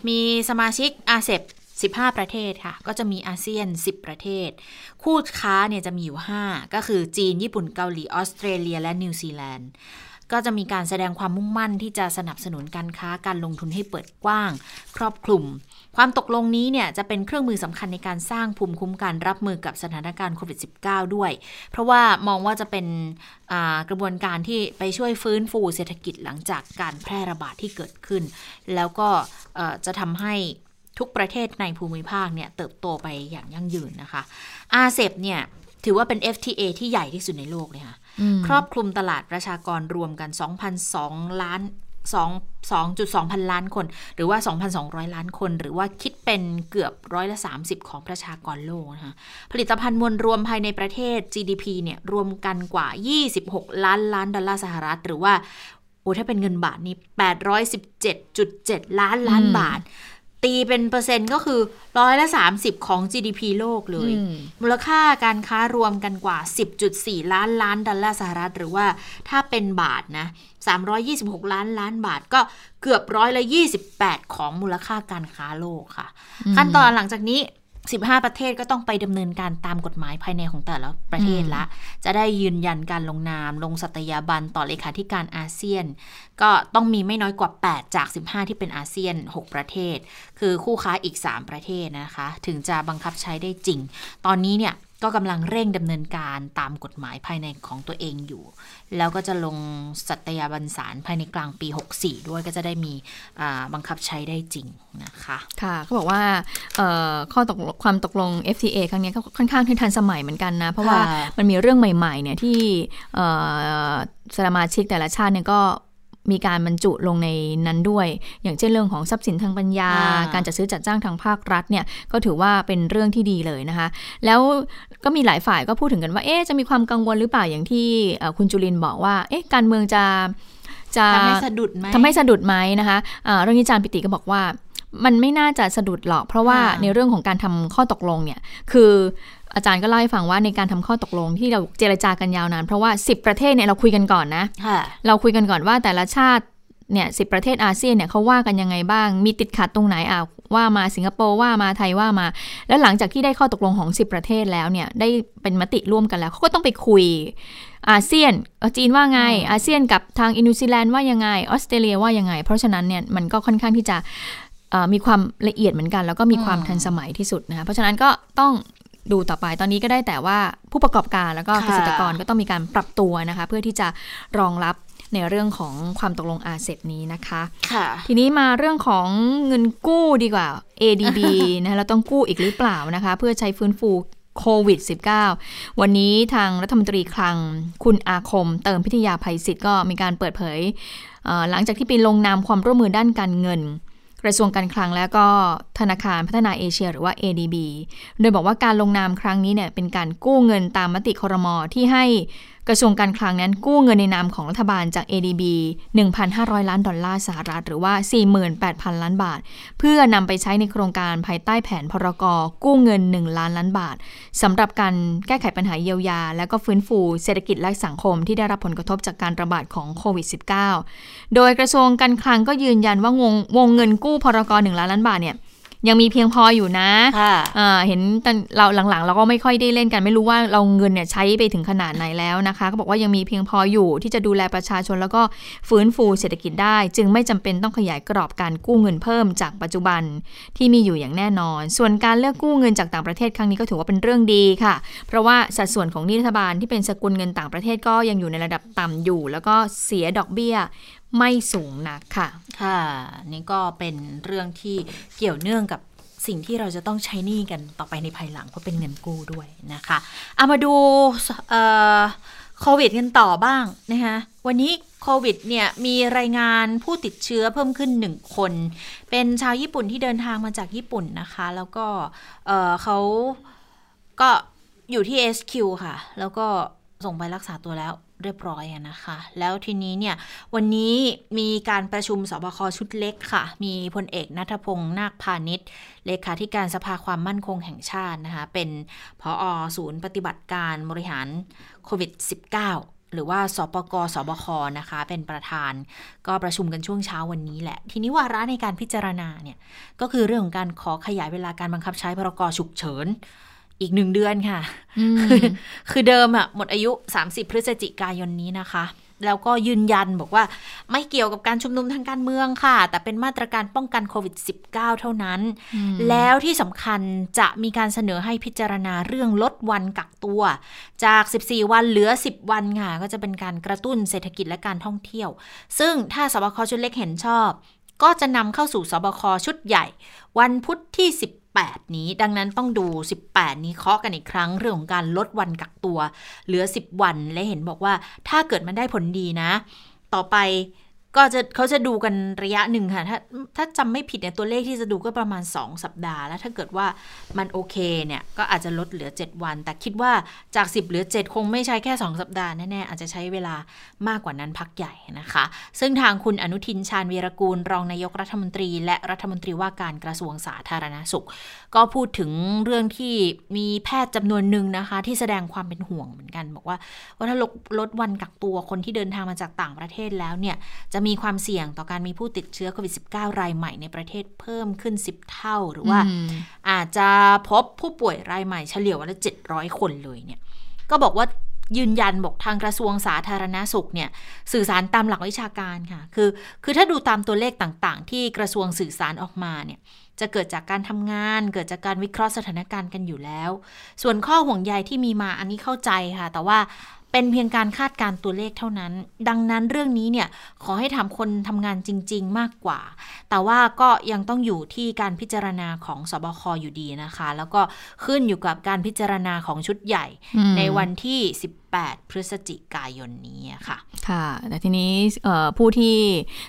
มีสมาชิกอาเซบ15 ประเทศค่ะ ก็จะมีอาเซียน 10 ประเทศ คู่ค้าเนี่ยจะมีอยู่ 5 ก็คือจีน ญี่ปุ่น เกาหลี ออสเตรเลีย และนิวซีแลนด์ ก็จะมีการแสดงความมุ่งมั่นที่จะสนับสนุนการค้าการลงทุนให้เปิดกว้าง ครอบคลุม ความตกลงนี้เนี่ยจะเป็นเครื่องมือสำคัญในการสร้างภูมิคุ้มกันรับมือกับสถานการณ์โควิด -19 ด้วย เพราะว่ามองว่าจะเป็นกระบวนการที่ไปช่วยฟื้นฟูเศรษฐกิจหลังจากการแพร่ระบาดที่เกิดขึ้น แล้วก็จะทำให้ทุกประเทศในภูมิภาคเนี่ยเติบโตไปอย่างยั่งยืนนะคะ อาเซบเนี่ยถือว่าเป็น FTA ที่ใหญ่ที่สุดในโลกเลยค่ะ ครอบคลุมตลาดประชากรรวมกัน 2,002 ล้าน 2.2 พันล้านคน หรือว่า 2,200 ล้านคน หรือว่าคิดเป็นเกือบร้อยละ 30 ของประชากรโลกนะคะผลิตภัณฑ์มวลรวมภายในประเทศ GDP เนี่ยรวมกันกว่า 26 ล้านล้านดอลลาร์สหรัฐ หรือว่าโอ้ถ้าเป็นเงินบาทนี่817.7 ล้านล้านบาท ตีเป็นเปอร์เซ็นต์ก็คือร้อยละ 30 ของ GDP โลกเลย มูลค่าการค้ารวมกันกว่า 10.4 ล้านล้านดอลลาร์สหรัฐ หรือว่าถ้าเป็นบาทนะ 326 ล้านล้านบาทก็เกือบร้อยละ 28 ของมูลค่าการค้าโลกค่ะ ขั้นตอนหลังจากนี้ 15 ประเทศก็ต้องไปดำเนินการตามกฎหมายภายในของแต่ละประเทศละ จะได้ยืนยันการลงนาม ลงสัตยาบันต่อเลขาธิการอาเซียน ก็ต้องมีไม่น้อยกว่า 8 จาก 15 ที่เป็นอาเซียน 6 ประเทศ คือคู่ค้าอีก 3 ประเทศนะคะ ถึงจะบังคับใช้ได้จริง ตอนนี้เนี่ย ก็กำลังเร่งดำเนินการตามกฎหมายภายในของตัวเองอยู่ แล้วก็จะลงสัตยาบันสารภายในกลางปี 64 ด้วยก็จะได้มีบังคับใช้ได้จริงนะคะ ค่ะเขาบอกว่าข้อตกความตกลง FTA ครั้งนี้ก็ค่อนข้างที่ทันสมัยเหมือนกันนะ เพราะว่ามันมีเรื่องใหม่ๆเนี่ยที่สมาชิกแต่ละชาติเนี่ยก็ มีการบรรจุลงในนั้นด้วย อย่างเช่นเรื่องของทรัพย์สินทางปัญญา การจัดซื้อจัดจ้างทางภาครัฐเนี่ยก็ถือว่าเป็นเรื่องที่ดีเลยนะคะ แล้วก็มีหลายฝ่ายก็พูดถึงกันว่าเอ๊ะจะมีความกังวลหรือเปล่าอย่างที่คุณจุลินบอกว่าเอ๊ะการเมืองจะจะทำให้สะดุดไหมทำให้สะดุดไหมนะคะะเรื่องนี้จารปิติก็บอกว่ามันไม่น่าจะสะดุดหรอก เพราะว่าในเรื่องของการทำข้อตกลงเนี่ย คือ อาจารย์ก็เล่าให้ฟังว่าในการทำข้อตกลงที่เราเจรจากันยาวนาน เพราะว่า 10 ประเทศเนี่ยเราคุยกันก่อนนะเราคุยกันก่อนว่าแต่ละชาติเนี่ยสิประเทศอาเซียนเนี่ยเขาว่ากันยังไงบ้าง มีติดขัดตรงไหนอะว่ามาสิงคโปร์ว่ามาไทยว่ามา แล้วหลังจากที่ได้ข้อตกลงของ 10 ประเทศแล้วเนี่ยได้เป็นมติร่วมกันแล้วเขาก็ต้องไปคุยอาเซียนจีนว่าไง อาเซียนกับทางอินโดนีเซียว่ายังไงออสเตรเลียว่ายังไง เพราะฉะนั้นเนี่ยมันก็ค่อนข้างที่จะมีความละเอียดเหมือนกัน แล้วก็มีความทันสมัยที่สุดนะคะเพราะฉะนั้นก็ต้อง ดูต่อไปตอนนี้ก็ได้แต่ว่าผู้ประกอบการแล้วก็เกษตรกรก็ต้องมีการปรับตัวนะคะ เพื่อที่จะรองรับในเรื่องของความตกลงอาเซบนี้นะคะค่ะ ทีนี้มาเรื่องของเงินกู้ดีกว่า ADB นะเราต้องกู้อีกหรือเปล่านะคะ เพื่อใช้ฟื้นฟูโควิด -19 วันนี้ทางรัฐมนตรีคลังคุณอาคม เติมพิทยาภัยศิษย์ก็มีการเปิดเผย หลังจากที่ไปลงนามความร่วมมือด้านการเงิน กระทรวงการคลังและก็ธนาคารพัฒนาเอเชีย หรือว่า ADB โดยบอกว่าการลงนามครั้งนี้เนี่ยเป็นการกู้เงินตามมติครมที่ให้ กระทรวงการคลังนั้นกู้เงินในนามของรัฐบาลจาก ADB 1,500 ล้านดอลลาร์สหรัฐ หรือว่า 48,000 ล้านบาท เพื่อนำไปใช้ในโครงการภายใต้แผนพรกกู้เงิน 1 ล้านล้านบาทสำหรับการแก้ไขปัญหาเยียวยา และก็ฟื้นฟูเศรษฐกิจและสังคมที่ได้รับผลกระทบจากการระบาดของโควิด -19 โดยกระทรวงการคลังก็ยืนยันว่าวงวงเงินกู้พรก1ล้านล้านบาทเนี่ย ยังมีเพียงพออยู่นะะเห็นเราหลังๆ เราก็ไม่ค่อยได้เล่นกันไม่รู้ว่าเราเงินเนี่ยใช้ไปถึงขนาดไหนแล้วนะคะก็บอกว่ายังมีเพียงพออยู่ที่จะดูแลประชาชนแล้วก็ฟื้นฟูเศรษฐกิจได้ จึงไม่จำเป็นต้องขยายกรอบการกู้เงินเพิ่มจากปัจจุบันที่มีอยู่อย่างแน่นอน ส่วนการเลือกกู้เงินจากต่างประเทศครั้งนี้ก็ถือว่าเป็นเรื่องดีค่ะ เพราะว่าสัดส่วนของนิรัฐบาลที่เป็นสกุลเงินต่างประเทศก็ยังอยู่ในระดับต่ำอยู่ แล้วก็เสียดอกเบี้ย ไม่สูงนักค่ะ ค่ะ นี่ก็เป็นเรื่องที่เกี่ยวเนื่องกับสิ่งที่เราจะต้องใช้หนี้กันต่อไปในภายหลังเพราะเป็นเงินกู้ด้วยนะคะเอามาดูโควิดกันต่อบ้างนะคะวันนี้โควิดเนี่ยมีรายงานผู้ติดเชื้อเพิ่มขึ้นหนึ่งคน เป็นชาวญี่ปุ่นที่เดินทางมาจากญี่ปุ่นนะคะ แล้วก็เเขาก็อยู่ที่ SQ ค่ะ แล้วก็ส่งไปรักษาตัวแล้ว เรียบร้อยนะคะ แล้วทีนี้เนี่ยวันนี้มีการประชุมสบคชุดเล็กค่ะ มีพลเอกนัทพงศ์นาคพาณิชย์เลขาธิการสภาความมั่นคงแห่งชาตินะคะ เป็นผออศูนย์ปฏิบัติการบริหารโควิด -19 หรือว่าสปกสบคนะคะ เป็นประธานก็ประชุมกันช่วงเช้าวันนี้แหละ ทีนี้วาระในการพิจารณาเนี่ย ก็คือเรื่องของการขอขยายเวลาการบังคับใช้พรกฉุกเฉิน อีกหนึ่งเดือนค่ะคือคือเดิมอะหมดอายุ 30 พฤศจิกายนนี้นะคะ แล้วก็ยืนยันบอกว่าไม่เกี่ยวกับการชุมนุมทางการเมืองค่ะ แต่เป็นมาตรการป้องกันโควิด -19 เท่านั้น แล้วที่สำคัญจะมีการเสนอให้พิจารณาเรื่องลดวันกักตัว จาก 14 วันเหลือ 10 วันค่ะ ก็จะเป็นการกระตุ้นเศรษฐกิจและการท่องเที่ยว ซึ่งถ้าสบคชุดเล็กเห็นชอบ ก็จะนำเข้าสู่สบคชุดใหญ่ วันพุธที่ 18 นี้ ดังนั้นต้องดู 18 นี้เคาะกันอีกครั้งเรื่องของการลดวันกักตัว เหลือ 10 วันและเห็นบอกว่าถ้าเกิดมันได้ผลดีนะ ต่อไป ก็จะเขาจะดูกันระยะหนึ่งค่ะ ถ้าถ้าจำไม่ผิดเนี่ยตัวเลขที่จะดูก็ประมาณ 2 สัปดาห์ แล้วถ้าเกิดว่ามันโอเคเนี่ย ก็อาจจะลดเหลือ 7 วัน แต่คิดว่าจาก 10 เหลือ 7 คงไม่ใช่แค่ 2 สัปดาห์ แน่ ๆ อาจจะใช้เวลามากกว่านั้นพักใหญ่นะคะ ซึ่งทางคุณอนุทินชาญวีรกูล รองนายกรัฐมนตรี และรัฐมนตรีว่าการกระทรวงสาธารณสุข ก็พูดถึงเรื่องที่มีแพทย์จำนวนหนึ่งนะคะ ที่แสดงความเป็นห่วงเหมือนกัน บอกว่าว่าถ้าลดลดวันกักตัวคนที่เดินทางมาจากต่างประเทศแล้วเนี่ยจะมีความเสี่ยงต่อการมีผู้ติดเชื้อโควิด -19 รายใหม่ในประเทศเพิ่มขึ้น 10 เท่า หรือว่าอาจจะพบผู้ป่วยรายใหม่เฉลี่ยวันละ 700 คนเลยเนี่ย ก็บอกว่ายืนยันบอกทางกระทรวงสาธารณาสุขเนี่ยสื่อสารตามหลักวิชาการค่ะ คือคือถ้าดูตามตัวเลขต่างๆ ที่กระทรวงสื่อสารออกมาเนี่ยจะเกิดจากการทำงาน เกิดจากการวิเคราะห์สถานการณ์กันอยู่แล้ว ส่วนข้อห่วงใยที่มีมาอันนี้เข้าใจค่ะ แต่ว่า เป็นเพียงการคาดการตัวเลขเท่านั้น ดังนั้นเรื่องนี้เนี่ยขอให้ถามคนทำงานจริง ๆ มากกว่า แต่ว่าก็ยังต้องอยู่ที่การพิจารณาของสบคอยู่ดีนะคะ แล้วก็ขึ้นอยู่กับการพิจารณาของชุดใหญ่ในวันที่18 พฤศจิกายนนี้ค่ะ ค่ะ แต่ทีนี้ผู้ที่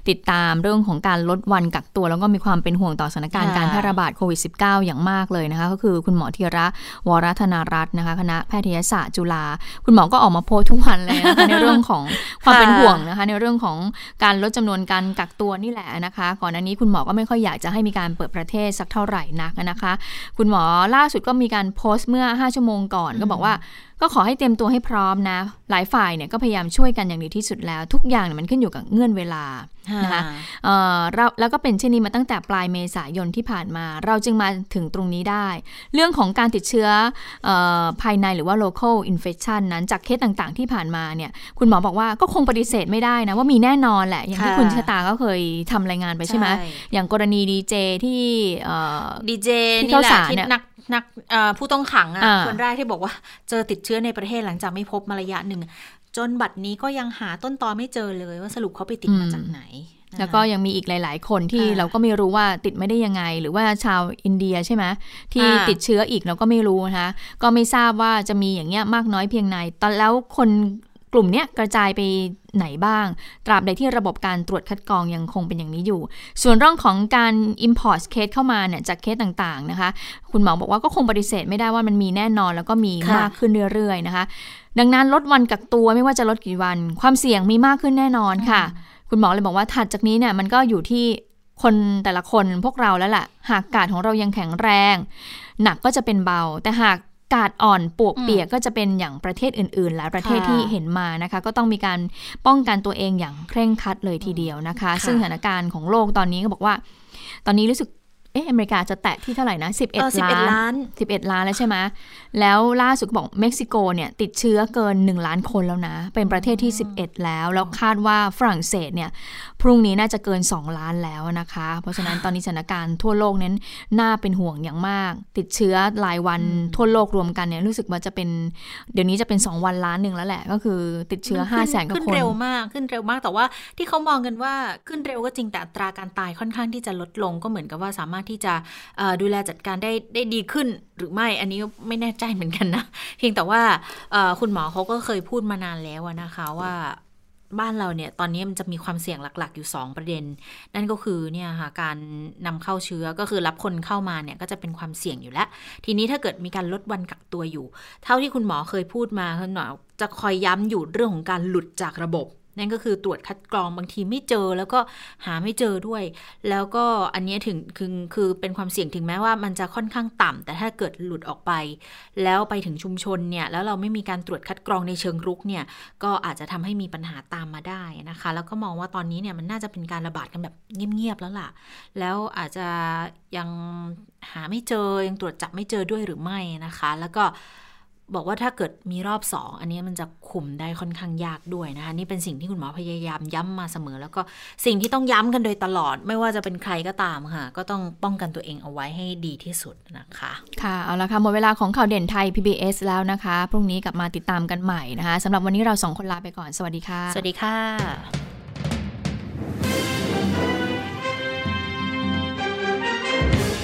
ติดตามเรื่องของการลดวันกักตัว แล้วก็มีความเป็นห่วงต่อสถานการณ์การแพร่ระบาดโควิด -19 อย่างมากเลยนะคะ ก็คือคุณหมอธีระวรธนารัตน์นะคะ คณะแพทยศาสตร์จุฬา คุณหมอก็ออกมาโพสทุกวันเลยนะคะในเรื่องของความเป็นห่วงนะคะ ในเรื่องของการลดจำนวนการกักตัวนี่แหละนะคะ ก่อนหน้านี้คุณหมอก็ไม่ค่อยอยากจะให้มีการเปิดประเทศสักเท่าไหร่นักนะคะ คุณหมอล่าสุดก็มีการโพสต์เมื่อ 5 ชั่วโมงก่อนก็บอกว่า ก็ขอให้เตรียมตัวให้พร้อมนะ หลายฝ่ายเนี่ยก็พยายามช่วยกันอย่างดีที่สุดแล้ว ทุกอย่างมันขึ้นอยู่กับเงื่อนเวลานะคะเราแล้วก็เป็นเช่นนี้มาตั้งแต่ปลายเมษายนที่ผ่านมา เราจึงมาถึงตรงนี้ได้ เรื่องของการติดเชื้ออภายในหรือว่า local infection นั้นจากเคสต่างๆที่ผ่านมาเนี่ยคุณหมอบอกว่าก็คงปฏิเสธไม่ได้นะ ว่ามีแน่นอนแหละ อย่างที่คุณชะตาก็เคยทำรายงานไปใช่ไหมอย่างกรณีดีเจที่ดีเจที่เข้าสารเนี่ยนัก นักผู้ต้องขังอะคนแรกที่บอกว่าเจอติดเชื้อในประเทศหลังจากไม่พบมาระยะหนึ่ง จนบัดนี้ก็ยังหาต้นตอไม่เจอเลยว่าสรุปเขาไปติดมาจากไหน แล้วก็ยังมีอีกหลาย ๆ คนที่เราก็ไม่รู้ว่าติดไม่ได้ยังไง หรือว่าชาวอินเดียใช่ไหมที่ติดเชื้ออีกเราก็ไม่รู้นะคะก็ไม่ทราบว่าจะมีอย่างเงี้ยมากน้อยเพียงไหนตอนแล้วคน กลุ่มนี้กระจายไปไหนบ้าง ตราบใดที่ระบบการตรวจคัดกรองยังคงเป็นอย่างนี้อยู่ ส่วนเรื่องของการ import เคสเข้ามาเนี่ยจากเคสต่างๆนะคะ คุณหมอบอกว่าก็คงปฏิเสธไม่ได้ว่ามันมีแน่นอนแล้วก็มีมากขึ้นเรื่อยๆนะคะ ดังนั้นลดวันกักตัวไม่ว่าจะลดกี่วัน ความเสี่ยงมีมากขึ้นแน่นอนค่ะ คุณหมอเลยบอกว่าถัดจากนี้เนี่ยมันก็อยู่ที่คนแต่ละคนพวกเราแล้วล่ะ หากกาดของเรายังแข็งแรง หนักก็จะเป็นเบา แต่หาก กาดอ่อนปวกเปียกก็จะเป็นอย่างประเทศอื่นๆ หลายประเทศที่เห็นมานะคะ ก็ต้องมีการป้องกันตัวเองอย่างเคร่งครัดเลยทีเดียวนะคะ ซึ่งสถานการณ์ของโลกตอนนี้ก็บอกว่า ตอนนี้รู้สึกเอ๊ะอเมริกาจะแตะที่เท่าไหร่นะ 11 ล้าน 11 ล้านแล้วใช่ไหมแล้วล่าสุดบอกเม็กซิโกเนี่ยติดเชื้อเกิน 1 ล้านคนแล้วนะ เป็นประเทศที่ 11 แล้ว แล้วคาดว่าฝรั่งเศสเนี่ย พรุ่งนี้น่าจะเกิน 2 ล้านแล้วนะคะ เพราะฉะนั้นตอนนี้สถานการณ์ทั่วโลกนั้นน่าเป็นห่วงอย่างมาก ติดเชื้อรายวันทั่วโลกรวมกันเนี่ยรู้สึกว่าจะเป็น เดี๋ยวนี้จะเป็น 2 วันล้านหนึ่งแล้วแหละ ก็คือติดเชื้อ5 0 0แสนกว่าคน ขึ้นเร็วมากขึ้นเร็วมากแต่ว่าที่เขามองกันว่าขึ้นเร็วก็จริงแต่อัตราการตายค่อนข้างที่จะลดลงก็เหมือนกับว่าสามารถที่จะดูแลจัดการได้ได้ดีขึ้นหรือไม่อันนี้ไม่แน่ใจเหมือนกันนะ เพียงแต่ว่าคุณหมอเขาก็เคยพูดมานานแล้วนะคะว่า บ้านเราเนี่ยตอนนี้มันจะมีความเสี่ยงหลัก ๆ อยู่ 2 ประเด็น นั่นก็คือเนี่ยค่ะการนำเข้าเชื้อก็คือรับคนเข้ามาเนี่ยก็จะเป็นความเสี่ยงอยู่แล้ว ทีนี้ถ้าเกิดมีการลดวันกักตัวอยู่ เท่าที่คุณหมอเคยพูดมาคุณหมอจะคอยย้ำอยู่เรื่องของการหลุดจากระบบ นั่นก็คือตรวจคัดกรองบางทีไม่เจอแล้วก็หาไม่เจอด้วย แล้วก็อันนี้ถึงคือคือเป็นความเสี่ยงถึงแม้ว่ามันจะค่อนข้างต่ำแต่ถ้าเกิดหลุดออกไป แล้วไปถึงชุมชนเนี่ยแล้วเราไม่มีการตรวจคัดกรองในเชิงรุกเนี่ยก็อาจจะทำให้มีปัญหาตามมาได้นะคะ แล้วก็มองว่าตอนนี้เนี่ยมันน่าจะเป็นการระบาดกันแบบเงียบๆแล้วล่ะ แล้วอาจจะยังหาไม่เจอยังตรวจจับไม่เจอด้วยหรือไม่นะคะ แล้วก็ บอกว่าถ้าเกิดมีรอบสองอันนี้มันจะคุมได้ค่อนข้างยากด้วยนะคะนี่เป็นสิ่งที่คุณหมอพยายามย้ำมาเสมอ แล้วก็สิ่งที่ต้องย้ำกันโดยตลอด ไม่ว่าจะเป็นใครก็ตามค่ะ ก็ต้องป้องกันตัวเองเอาไว้ให้ดีที่สุดนะคะ ค่ะเอาละค่ะหมดเวลาของข่าวเด่นไทย PBS แล้วนะคะ พรุ่งนี้กลับมาติดตามกันใหม่นะคะสำหรับวันนี้เราสองคนลาไปก่อนสวัสดีค่ะ สวัสดีค่ะ